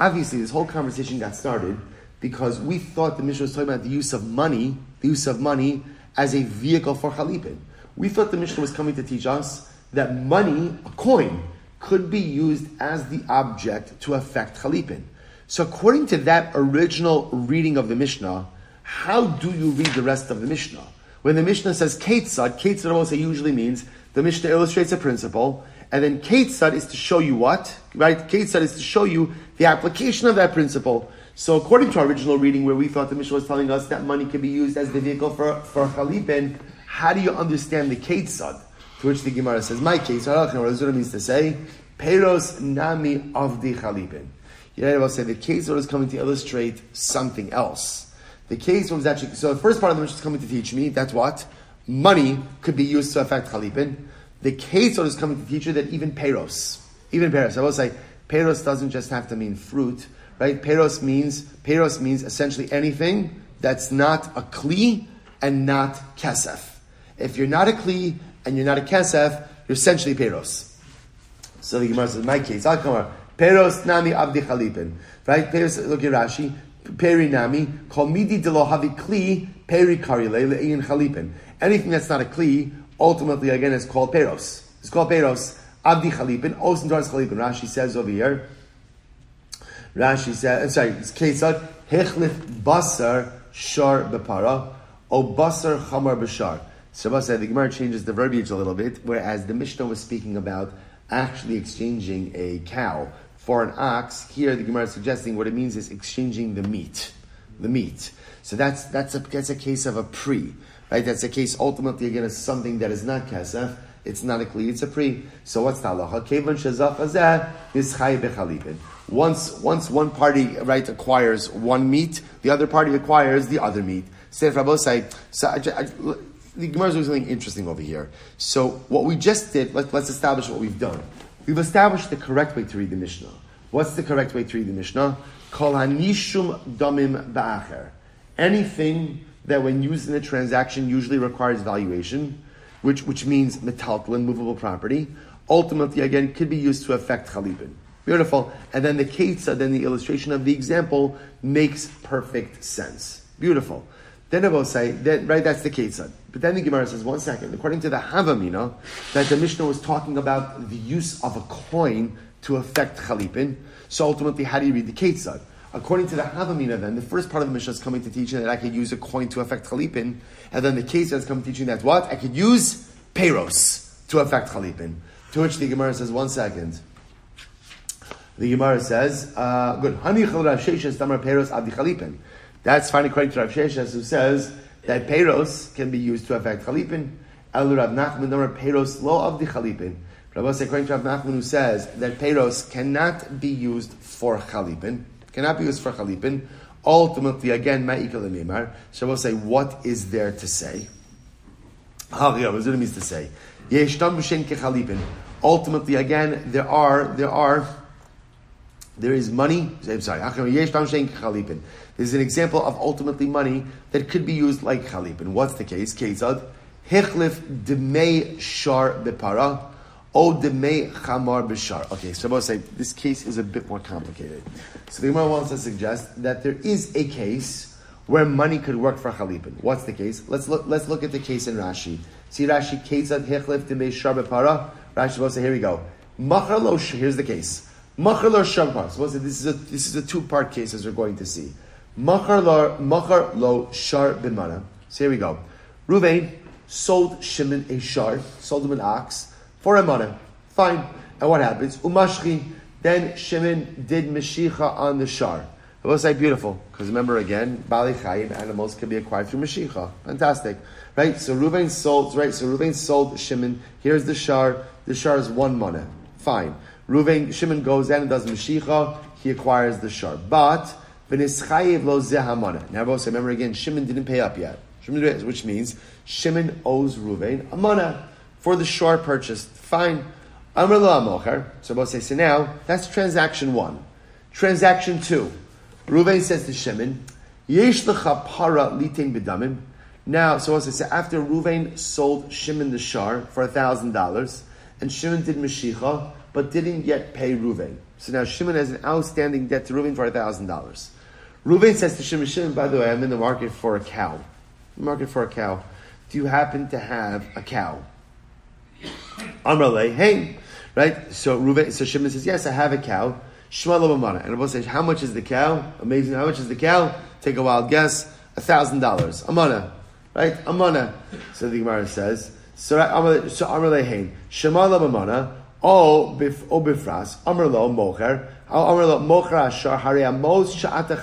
Obviously, this whole conversation got started because we thought the Mishnah was talking about the use of money, the use of money as a vehicle for chalipin. We thought the Mishnah was coming to teach us that money, a coin, could be used as the object to affect chalipin. So according to that original reading of the Mishnah, how do you read the rest of the Mishnah? When the Mishnah says Ketzad, Ketzad also usually means the Mishnah illustrates a principle, and then Ketzad is to show you what? Right? Ketzad is to show you the application of that principle. So according to our original reading where we thought the Mishnah was telling us that money can be used as the vehicle for, for Chalipin, how do you understand the Ketzad? To which the Gemara says, my Ketzad, what does it means to say? Peros nami of the Chalipin. Yet I will say the case is coming to illustrate something else. The case was actually so. The first part of the Mishnah is coming to teach me that's what money could be used to affect chalipin. The case is coming to teach you that even peros, even peros. I will say peros doesn't just have to mean fruit, right? Peros means peros means essentially anything that's not a kli and not kesef. If you're not a kli and you're not a kesef, you're essentially peros. So the Gemara says, in my case, I'll come Peros nami abdi chalipin. Right? Peros, look at Rashi. Peri nami. Kol midi de lo havi kli. Peri karile le'in chalipin. Anything that's not a kli, ultimately, again, is called peros. It's called peros. Abdi chalipin. Osin doras chalipin. Rashi says over here. Rashi says, I'm uh, sorry, it's Kesad. Hechlif basar shar bepara. O basar chamar b'shar. Shabbos said the Gemara changes the verbiage a little bit, whereas the Mishnah was speaking about actually exchanging a cow for an ox, here the Gemara is suggesting what it means is exchanging the meat. The meat. So that's, that's, a, that's a case of a pre. Right? That's a case ultimately again of something that is not kesef. It's not a kli, it's a pre. So what's the halacha? Shazaf azeh is bechalipin. Once, once one party, right, acquires one meat, the other party acquires the other meat. Say Rabosai, so I, I, the Gemara is doing something interesting over here. So what we just did, let, let's establish what we've done. We've established the correct way to read the Mishnah. What's the correct way to read the Mishnah? Kol hanishum damim ba'acher. Anything that when used in a transaction usually requires valuation, which, which means metaltalin, movable property, ultimately again could be used to affect chalipin. Beautiful. And then the ketza, then the illustration of the example makes perfect sense. Beautiful. Then I will say that right, that's the Ketzad. But then the Gemara says, one second, according to the Havamina, that the Mishnah was talking about the use of a coin to affect Chalipin. So ultimately, how do you read the Ketzad? According to the Havamina, then, the first part of the Mishnah is coming to teach that I could use a coin to affect Chalipin, and then the is coming to teaching that what? I could use Peros to affect Chalipin. To which the Gemara says, one second. The Gemara says, uh, good. That's fine according to Rav Sheshes, who says that Peros can be used to affect Chalipin. El Rav Nachman, number Peros lo of the Chalipin. Rabbi according to Rav Nachman, who says that Peros cannot be used for Chalipin, cannot be used for Chalipin. Ultimately, again, Ma'ikal Mimar. So we'll say, what is there to say? What does it mean to say? Ultimately, again, there are, there are, there is money. I'm sorry. There's an example of ultimately money that could be used like chalip. And what's the case? Kezad. Hechlif demei shar bepara. O demei chamar b'shar. Okay, so I'm going to say this case is a bit more complicated. So the Gemara wants to suggest that there is a case where money could work for chalipin. What's the case? Let's look. Let's look at the case in Rashi. See Rashi. Kezad hechlif demei shar bepara. Rashi will say, here we go. Machar lo. Here's the case. Machar lo shar So this is a this is a two part case as we're going to see. Machar lo, machar lo shar bin mana. So here we go. Ruvain sold Shimon a shar, sold him an ox for a mana. Fine. And what happens? Umashchi. Then Shimon did Mashicha on the shar. It was like beautiful because remember again, Bali Chayim animals can be acquired through Mashicha. Fantastic, right? So Ruvain sold right. So Ruvain sold Shimon. Here's the shar. The shar is one money. Fine. Ruvain Shimon goes in and does Mashicha. He acquires the shar, but lo zeh mana. Now, both remember again, Shimon didn't pay up yet, Shimon, which means Shimon owes Ruvain a mana. For the shore purchased. Fine. Amr la. So both say, so now, that's transaction one. Transaction two. Ruvain says to Shimon, Yesh lecha para litin b'damim. Now, so as I say, after Ruvain sold Shimon the shar for thousand dollars, and Shimon did Mashicha, but didn't yet pay Ruvain. So now Shimon has an outstanding debt to Ruvain for thousand dollars. Ruvain says to Shimon, Shimon, by the way, I'm in the market for a cow. market for a cow. Do you happen to have a cow? Amrale, hey, right? So Ruvain, so Shimon says, yes, I have a cow. Shema Lobamana. And Abba says, how much is the cow? Amazing. How much is the cow? Take a wild guess. A thousand dollars. Amana. Right? Amana. So the Gemara says, so Amrale Hain. Shema Lobamana. O bif o bifras. Amrlo mocher. Amrlo mocher ashar hari amos sha'ata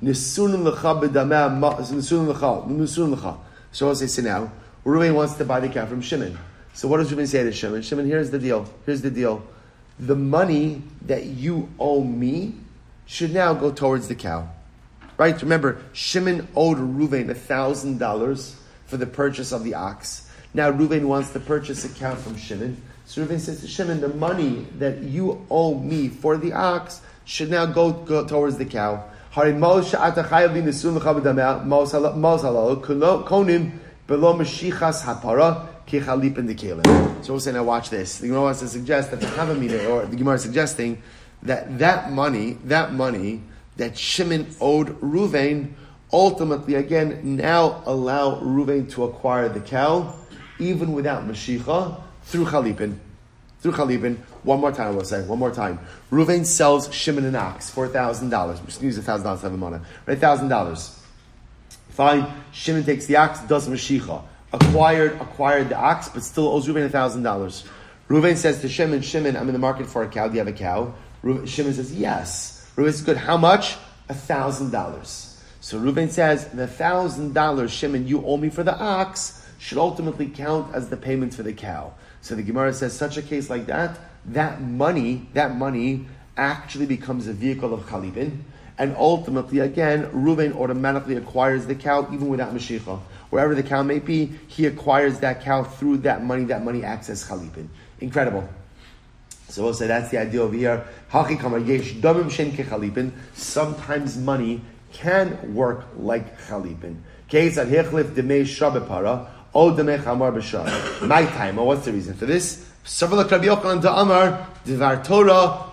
l'cha b'dameh nisun l'cha nisun l'cha. So I'll say, so now, Ruvain wants to buy the cow from Shimon. So what does Ruvain say to Shimon? Shimon, here's the deal. Here's the deal the money that you owe me should now go towards the cow. Right? Remember, Shimon owed thousand dollars for the purchase of the ox. Now Ruvain wants to purchase a cow from Shimon. So Ruvain says to Shimon, the money that you owe me for the ox should now go, go towards the cow. Kichalip the Kalim. So we're saying, now watch this. The Gemara wants to suggest that the Havamina, or the Gemara is suggesting that that money, that money that Shimon owed Ruvain, ultimately, again, now allow Ruvain to acquire the cow, even without Mashicha, through Chalipin. Through Chalipin. One more time, I will say, one more time. Ruvain sells Shimon an ox for $1,000. Just use $1,000 to have a money. Right, $1,000. Fine. Shimon takes the ox, does Mashicha acquired acquired the ox, but still owes Reuven thousand dollars. Reuven says to Shimon, Shimon, I'm in the market for a cow. Do you have a cow? Shimon says, Yes. Reuven says, Good. How much? A thousand dollars. So Reuven says, the thousand dollars, Shimon, you owe me for the ox, should ultimately count as the payment for the cow. So the Gemara says, such a case like that, that money, that money actually becomes a vehicle of Chalipin, and ultimately, again, Reuven automatically acquires the cow even without Mashicha wherever the cow may be, he acquires that cow through that money. That money acts as chalipin. Incredible. So we'll say that's the idea over here. Sometimes money can work like chalipin. My time. What's the reason for this? Several Amar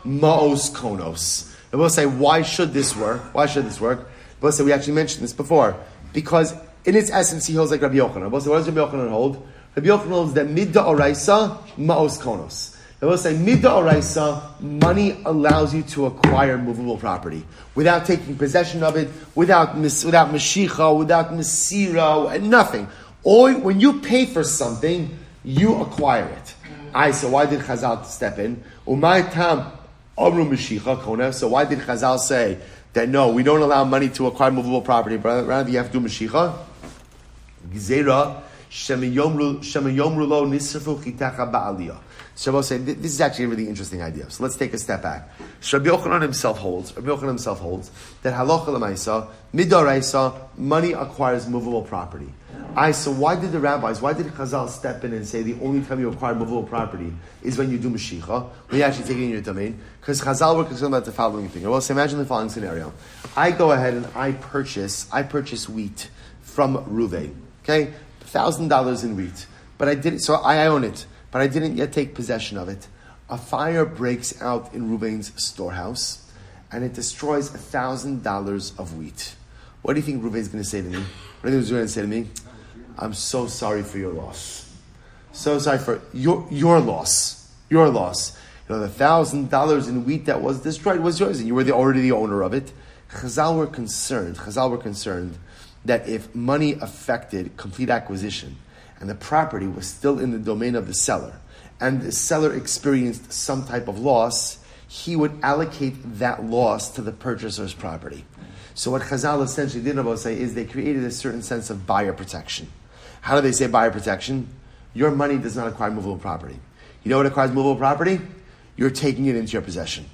Maos Konos. And we'll say, why should this work? Why should this work? We'll say we actually mentioned this before because in its essence, he holds like Rabbi Yochanan. What does Rabbi Yochanan hold? Rabbi Yochanan holds that midda oraisa maos konos. They will say midda oraisa, money allows you to acquire movable property without taking possession of it, without without mashicha, without mesira, and nothing. Or when you pay for something, you acquire it. I so why did Chazal step in? Umay tam amru kona. So why did Chazal say that no, we don't allow money to acquire movable property, but rather you have to do mashicha? Gzera Shemayomru Lo Nisrafu Chitacha Ba'aliyah. So say this is actually a really interesting idea. So let's take a step back. Rabbi Yochanan himself holds, Rabbi Yochanan himself holds that halacha lemaisa midoraisa money acquires movable property. I so why did the rabbis, why did Chazal step in and say the only time you acquire movable property is when you do mashicha, when you actually take it in your domain? Because Chazal were concerned about the following thing. Well, so imagine the following scenario: I go ahead and I purchase, I purchase wheat from Ruvain. Okay, thousand dollars in wheat, but I didn't. So I own it, but I didn't yet take possession of it. A fire breaks out in Ruvain's storehouse, and it destroys a thousand dollars of wheat. What do you think Ruvain's going to say to me? What do you think going to say to me? I'm so sorry for your loss. So sorry for your your loss. Your loss. You know, the thousand dollars in wheat that was destroyed was yours, and you were the, already the owner of it. Chazal were concerned. Chazal were concerned that if money affected complete acquisition and the property was still in the domain of the seller and the seller experienced some type of loss, he would allocate that loss to the purchaser's property. So what Chazal essentially did about say is they created a certain sense of buyer protection. How do they say buyer protection? Your money does not acquire movable property. You know what acquires movable property? You're taking it into your possession.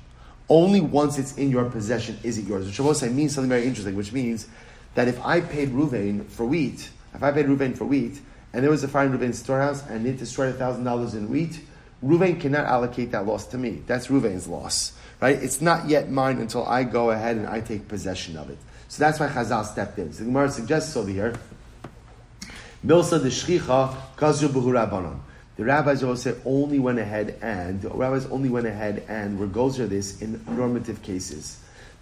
Only once it's in your possession is it yours. Which Shavuot means something very interesting, which means that if I paid Ruvain for wheat, if I paid Ruvain for wheat, and there was a fire in Ruvain's storehouse, and it destroyed thousand dollars in wheat. Ruvain cannot allocate that loss to me. That's Ruvain's loss, right? It's not yet mine until I go ahead and I take possession of it. So that's why Chazal stepped in. So the Gemara suggests over here, Milsa de Shchicha Rabbanon. The rabbis will say only went ahead and the rabbis only went ahead and were gozer this in normative cases.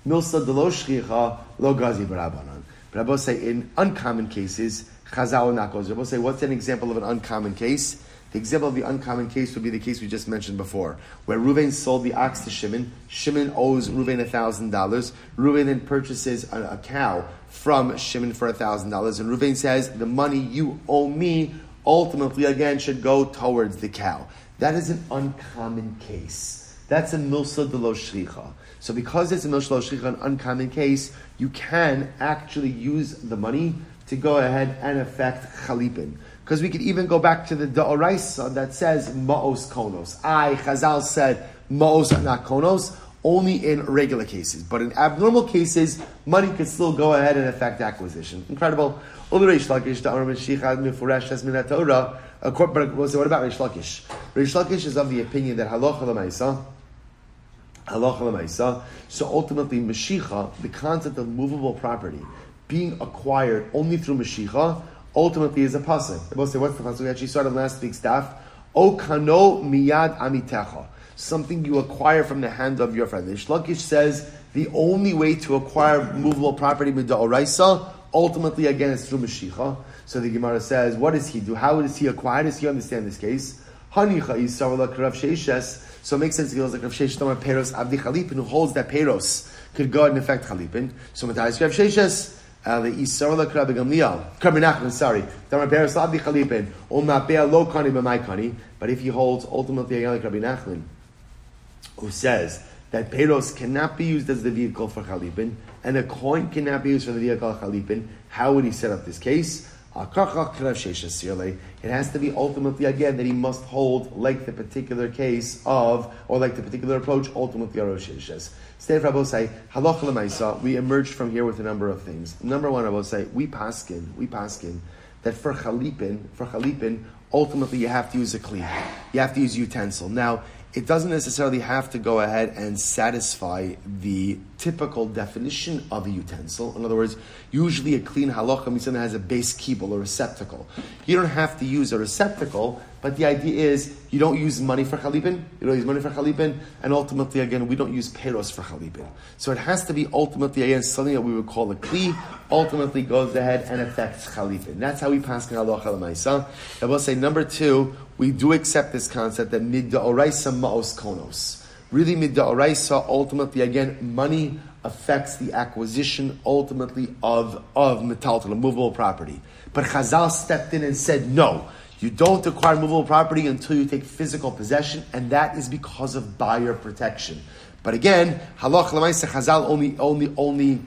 Milsa de lo shchicha lo gazi b'rabbanon. But I Rabbi say in uncommon cases, chazal gozer. Rabbi say what's an example of an uncommon case? The example of the uncommon case would be the case we just mentioned before, where Ruvain sold the ox to Shimon. Shimon owes Ruvain thousand dollars. Ruvain then purchases a, a cow from Shimon for thousand dollars, and Ruvain says, "The money you owe me ultimately again should go towards the cow." That is an uncommon case. That's a milsa de lo shricha. So because it's a milsa de an uncommon case, you can actually use the money to go ahead and affect chalipin. Because we could even go back to the Da'oraisa that says Ma'os Konos. I, Chazal said Ma'os not Konos, only in regular cases. But in abnormal cases, money could still go ahead and affect acquisition. Incredible. What about Reish Lakish? Reish Lakish is of the opinion that halacha l'maisa, so ultimately Mashicha, the concept of movable property, being acquired only through Mashicha, ultimately is a pasuk. The say, what's the pasuk? We actually started last week's daf. O kano miyad amitecha. Something you acquire from the hand of your friend. The Shlakish says the only way to acquire movable property mida'oraisa, ultimately again is through Mashicha. So the Gemara says, what does he do? How does he acquire? Does he understand this case? Hanicha. So it makes sense. He goes like Rav Sheishes, Peros Abdi Chalipin, who holds that Peros could go and affect Chalipin. So Matthias Rav Sheishes. Uh, the Isarla Krabi Gamliel, Karminachman, sorry, Damar Sabi Chalipin, Umapea Lo Kani B'mai Kani, but if he holds ultimately a Rabbi Nachman, who says that Peros cannot be used as the vehicle for Chalipin, and a coin cannot be used for the vehicle of Chalipin, how would he set up this case? It has to be ultimately again that he must hold like the particular case of, or like the particular approach, ultimately Rosh Stay for say halacha lemaisa. We emerged from here with a number of things. Number one, I will say we paskin, we paskin that for chalipin, for chalipin, ultimately you have to use a kli, you have to use utensil. Now it doesn't necessarily have to go ahead and satisfy the typical definition of a utensil. In other words, usually a clean halacha that has a base kibble or receptacle. You don't have to use a receptacle, but the idea is you don't use money for chalipin, you don't use money for chalipin, and ultimately, again, we don't use peros for chalipin. So it has to be ultimately, again, something that we would call a kli, ultimately goes ahead and affects chalipin. That's how we pass halacha l'maisa. I will say, number two, we do accept this concept that midda oraisa ma'os konos. Really, midda oraisa, ultimately, again, money affects the acquisition, ultimately, of, of metaltal, movable property. But Chazal stepped in and said, no, you don't acquire movable property until you take physical possession, and that is because of buyer protection. But again, halach lemaisa Chazal only, only, only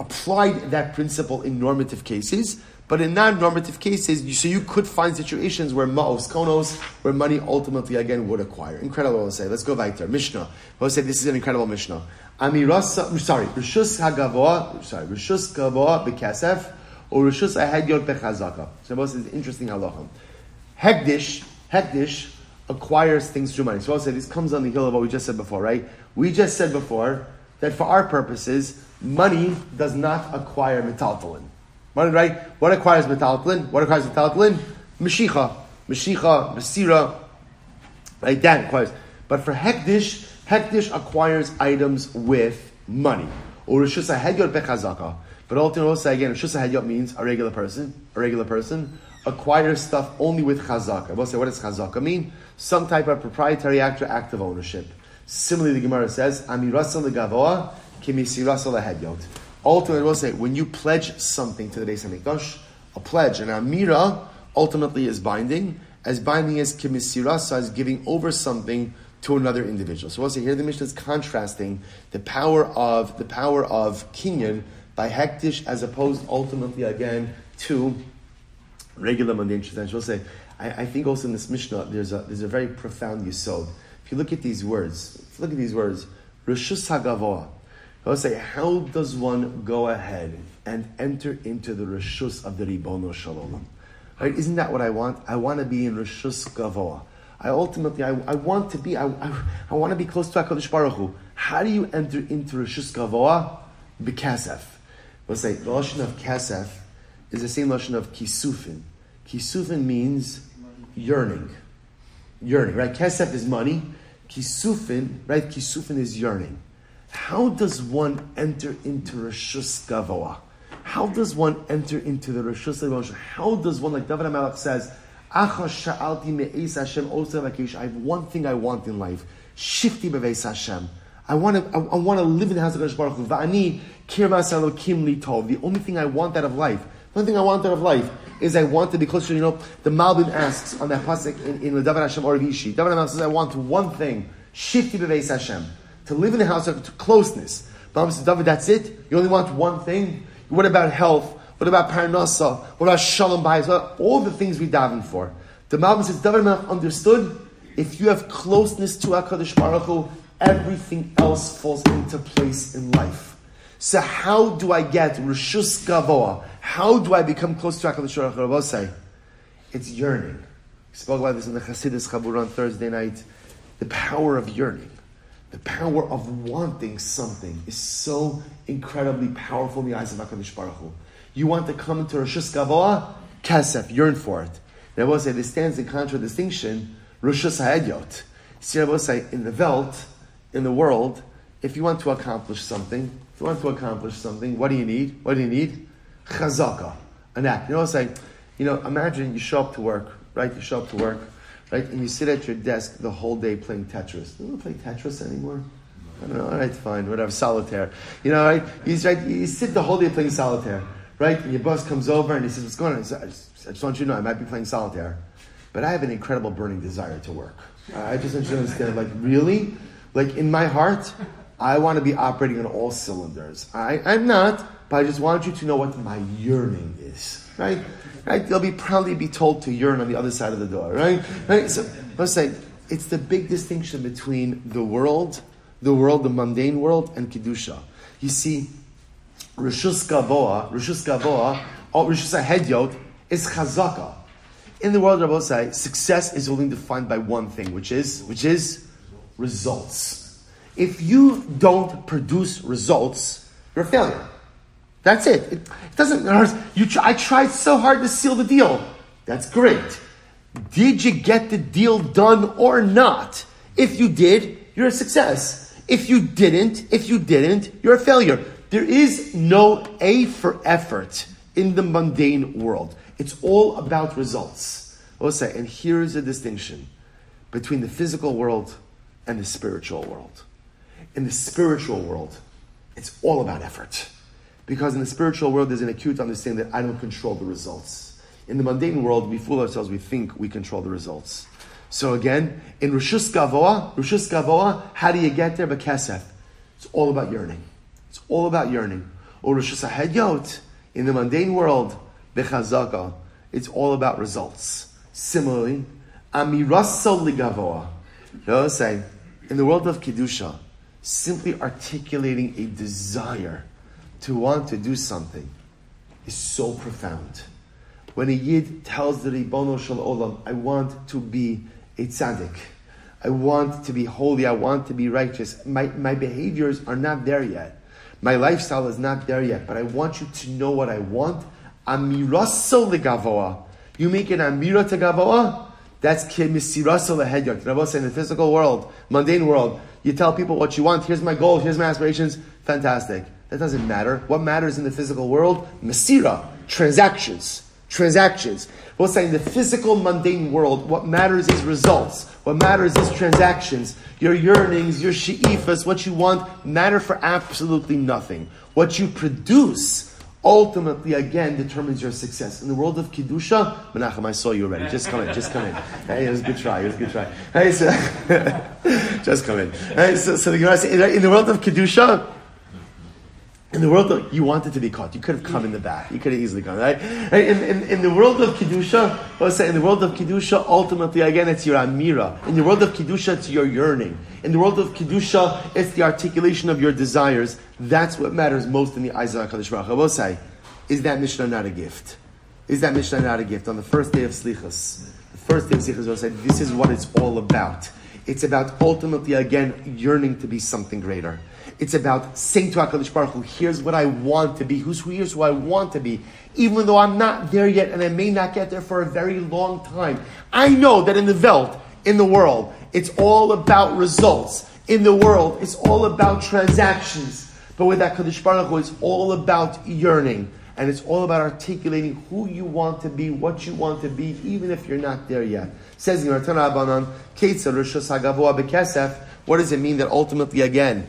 applied that principle in normative cases. But in non-normative cases, you, so you could find situations where ma'os konos, where money ultimately again would acquire. Incredible, I'll say. Let's go back there. Mishnah. I'll say this is an incredible Mishnah. Amirasa, sorry, Rishus Hagavoa, sorry, Rishus Gavoa bekesef, or Rishus Ahedyot bechazaka. So this is interesting halacha. Hekdish, Hekdish acquires things through money. So I'll say this comes on the hill of what we just said before, right? We just said before that for our purposes, money does not acquire metaltalin. Money, right? What acquires metaltalin? What acquires metaltalin? Mashicha. Mashicha, Masira, right? That acquires. But for Hekdish, Hekdish acquires items with money. Or Rishusa Hedyot Bechazaka. But ultimately, again, Rishusa Hedyot means a regular person, a regular person acquires stuff only with chazaka. We'll say, what does chazaka mean? Some type of proprietary act or act of ownership. Similarly, the Gemara says, Amirasa legavoa kimisirasa lehedyot. Ultimately, we'll say, when you pledge something to the Beis Hamikdash, a pledge, an amira, ultimately is binding, as binding as kimisirasa, as giving over something to another individual. So we'll say here the Mishnah is contrasting the power of the power of kinyan by hektish as opposed ultimately again to regular mundane translation. We'll say, I, I, think also in this Mishnah, there's a, there's a very profound yisod. If you look at these words, look at these words, Rishus HaGavoah, I'll say, how does one go ahead and enter into the Rishus of the Ribono Shalom? Right? Isn't that what I want? I want to be in Rishus Gavoa. I ultimately, I, I want to be, I, I, I, want to be close to HaKadosh Baruch Hu. How do you enter into Rishus Gavoa? Bekasef. We'll say, the Lashon of Kasef is the same Lashon of Kisufin. Kisufin means yearning. Yearning, right? Kesef is money. Kisufin, right? Kisufin is yearning. How does one enter into Rishus Gavoa? How does one enter into the Rishus Gavoa? How does one, like David HaMelech says, I have one thing I want in life. Shifty beveis Hashem. I want to, I, want to live in the house of Baruch Hu. Va'ani kirvas kim litov. The only thing I want out of life, the only thing I want out of life is I want to be closer. You know, the Malbim asks on that pasuk in, in David Hashem or Vishi. David Hashem says, I want one thing. Shifty beveis Hashem. To live in the house of closeness. But says, David, that's it? You only want one thing? What about health? What about parnasa? What about shalom bayis? All the things we daven for. The Malbim says David understood. If you have closeness to Hakadosh Baruch Hu, everything else falls into place in life. So how do I get rishus gavoa? How do I become close to Hakadosh Baruch Hu? It's yearning. We spoke about this in the Chassidus Chabur on Thursday night. The power of yearning. The power of wanting something is so incredibly powerful in the eyes of HaKadosh Baruch Hu. You want to come into Rishus Gavoa? Kesef, yearn for it. And I will say this stands in contradistinction, Rishus Ha'edyot. See, I will say, in the Welt, in the world, if you want to accomplish something, if you want to accomplish something, what do you need? What do you need? Chazaka, an act. You know, what I'll say, you know, imagine you show up to work, right? You show up to work, right? And you sit at your desk the whole day playing Tetris. Do you play Tetris anymore? I don't know. All right, fine, whatever. Solitaire. You know, right? He's right. You sit the whole day playing solitaire right? And your boss comes over and he says, "What's going on?" I, just, I just want you to know I might be playing solitaire, but I have an incredible burning desire to work. I just want you to understand, like, really, like in my heart, I want to be operating on all cylinders. I, I'm not, but I just want you to know what my yearning is, right? Right? They'll be proudly be told to yearn on the other side of the door, right? Right? So let's say it's the big distinction between the world, the world, the mundane world, and kedusha. You see, Rishus Gavoa, Rishus Gavoa, or Rishus Hedyot is Chazaka. In the world of Rabbosai, success is only defined by one thing, which is which is results. If you don't produce results, you're a failure. That's it. It, it doesn't matter. You try, I tried so hard to seal the deal. That's great. Did you get the deal done or not? If you did, you're a success. If you didn't, if you didn't, you're a failure. There is no A for effort in the mundane world. It's all about results. and here is a distinction between the physical world and the spiritual world. In the spiritual world, it's all about effort. Because in the spiritual world, there's an acute understanding that I don't control the results. In the mundane world, we fool ourselves, we think we control the results. So again, in Rishus Gavoa, Rishus Gavoa, how do you get there? But Kesef. It's all about yearning. It's all about yearning. Or Rosh Hadyot, in the mundane world, Bechazaka, it's all about results. Similarly, Amirasa Ligavoa, you say, in the world of Kedusha, simply articulating a desire to want to do something is so profound. When a Yid tells the Ribono Shel Olam, I want to be a tzaddik, I want to be holy, I want to be righteous, my, my behaviors are not there yet. My lifestyle is not there yet, but I want you to know what I want. Amiraso legavoa. You make an amira to gavoa. That's kimisiraso lehedyak. Rabbi in the physical world, mundane world, you tell people what you want. Here's my goal. Here's my aspirations. Fantastic. That doesn't matter. What matters in the physical world? Masira, transactions. Transactions. We'll say in the physical, mundane world, what matters is results. What matters is transactions. Your yearnings, your she'ifas, what you want, matter for absolutely nothing. What you produce ultimately again determines your success. In the world of Kiddusha, Menachem, I saw you already. Just come in, just come in. Hey, it was a good try, it was a good try. Hey, so, just come in. Hey, so, so the in the world of Kiddusha, in the world of, you wanted to be caught. You could have come in the back. You could have easily gone, right? In, in, in the world of Kedusha, let's say in the world of Kedusha, ultimately, again, it's your Amira. In the world of Kedusha, it's your yearning. In the world of Kedusha, it's the articulation of your desires. That's what matters most in the eyes of HaKadosh Baruch Hu. I say, is that Mishnah not a gift? is that Mishnah not a gift? On the first day of Slichas, the first day of Slichas, I said, this is what it's all about. It's about ultimately, again, yearning to be something greater. It's about saying to HaKadosh Baruch Hu, here's what I want to be. Who's who, here's who I want to be. Even though I'm not there yet and I may not get there for a very long time. I know that in the Welt, in the world, it's all about results. In the world, it's all about transactions. But with that Kadosh Baruch Hu, it's all about yearning. And it's all about articulating who you want to be, what you want to be, even if you're not there yet. Says what does it mean that ultimately, again,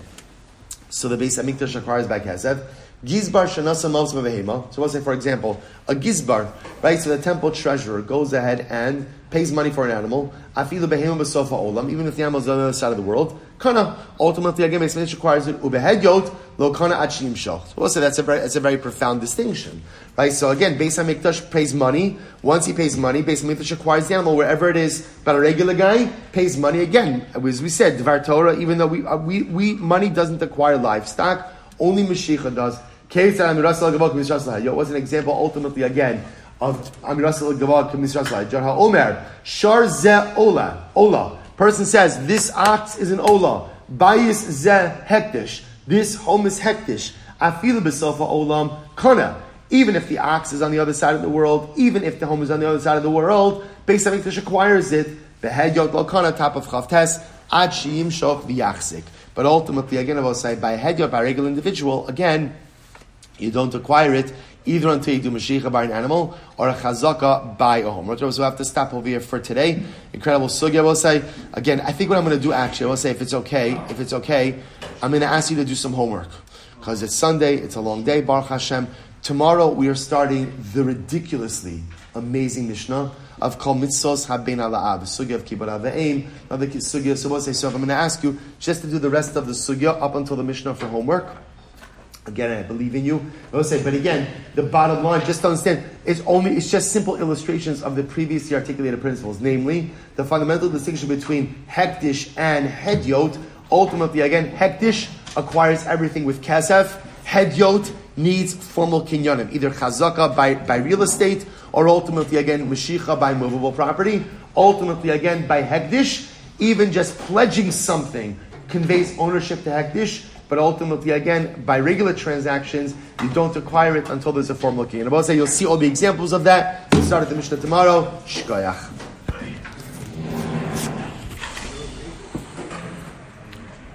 so the base Hamikdash acquires by Kesef. Gizbar shanasa mavs mavehema. So let's say, for example, a gizbar, right? So the temple treasurer goes ahead and pays money for an animal. Afilu behema b'sofa olam, even if the animal is on the other side of the world. Kana ultimately again, Hamikdash requires it ubehedyot lo kana achim shach. So we'll say that's a very that's a very profound distinction, right? So again, Beis Hamikdash pays money. Once he pays money, Beis Hamikdash acquires the animal wherever it is. But a regular guy pays money again, as we said, Dvar Torah. Even though we uh, we we money doesn't acquire livestock, only Mashicha does. It was an example ultimately again of Amirasal Gavak Misrasla. Jarha Omer, Shar Ola. Ola. Person says, this ox is an Ola. Bayis Ze Hektish. This home is Hektish. Afil Besofa Olam Kana. Even if the ox is on the other side of the world, even if the home is on the other side of the world, Beis Hamikdash acquires it. Behed Yot Lokana, top of Chavtes, Ad Shiyim Shok V'Yachzik. But ultimately, again, I will say, by head by a regular individual, again, you don't acquire it either until you do Mashicha by an animal or a Chazaka by a home. So we have to stop over here for today. Incredible sugya. I will say, again, I think what I'm going to do actually, I will say if it's okay, if it's okay, I'm going to ask you to do some homework. Because it's Sunday, it's a long day, Baruch Hashem. Tomorrow we are starting the ridiculously amazing Mishnah of Kol Mitzvos Haben Ala'ah, the Sugya of Kibbut Ava'im, another Sugya. So, we'll say, so I'm going to ask you just to do the rest of the Sugya up until the Mishnah for homework. Again, I believe in you. I'll say, but again, the bottom line, just understand, it's only it's just simple illustrations of the previously articulated principles, namely the fundamental distinction between hektish and hedyot. Ultimately, again, hektish acquires everything with kesef. Hedyot needs formal kinyanim, either chazaka by, by real estate, or ultimately again mashicha by movable property. Ultimately, again by hektish, even just pledging something conveys ownership to hektish but ultimately, again, by regular transactions, you don't acquire it until there's a formal key. And I'll say you'll see all the examples of that. We'll start at the Mishnah tomorrow. Shkoyach.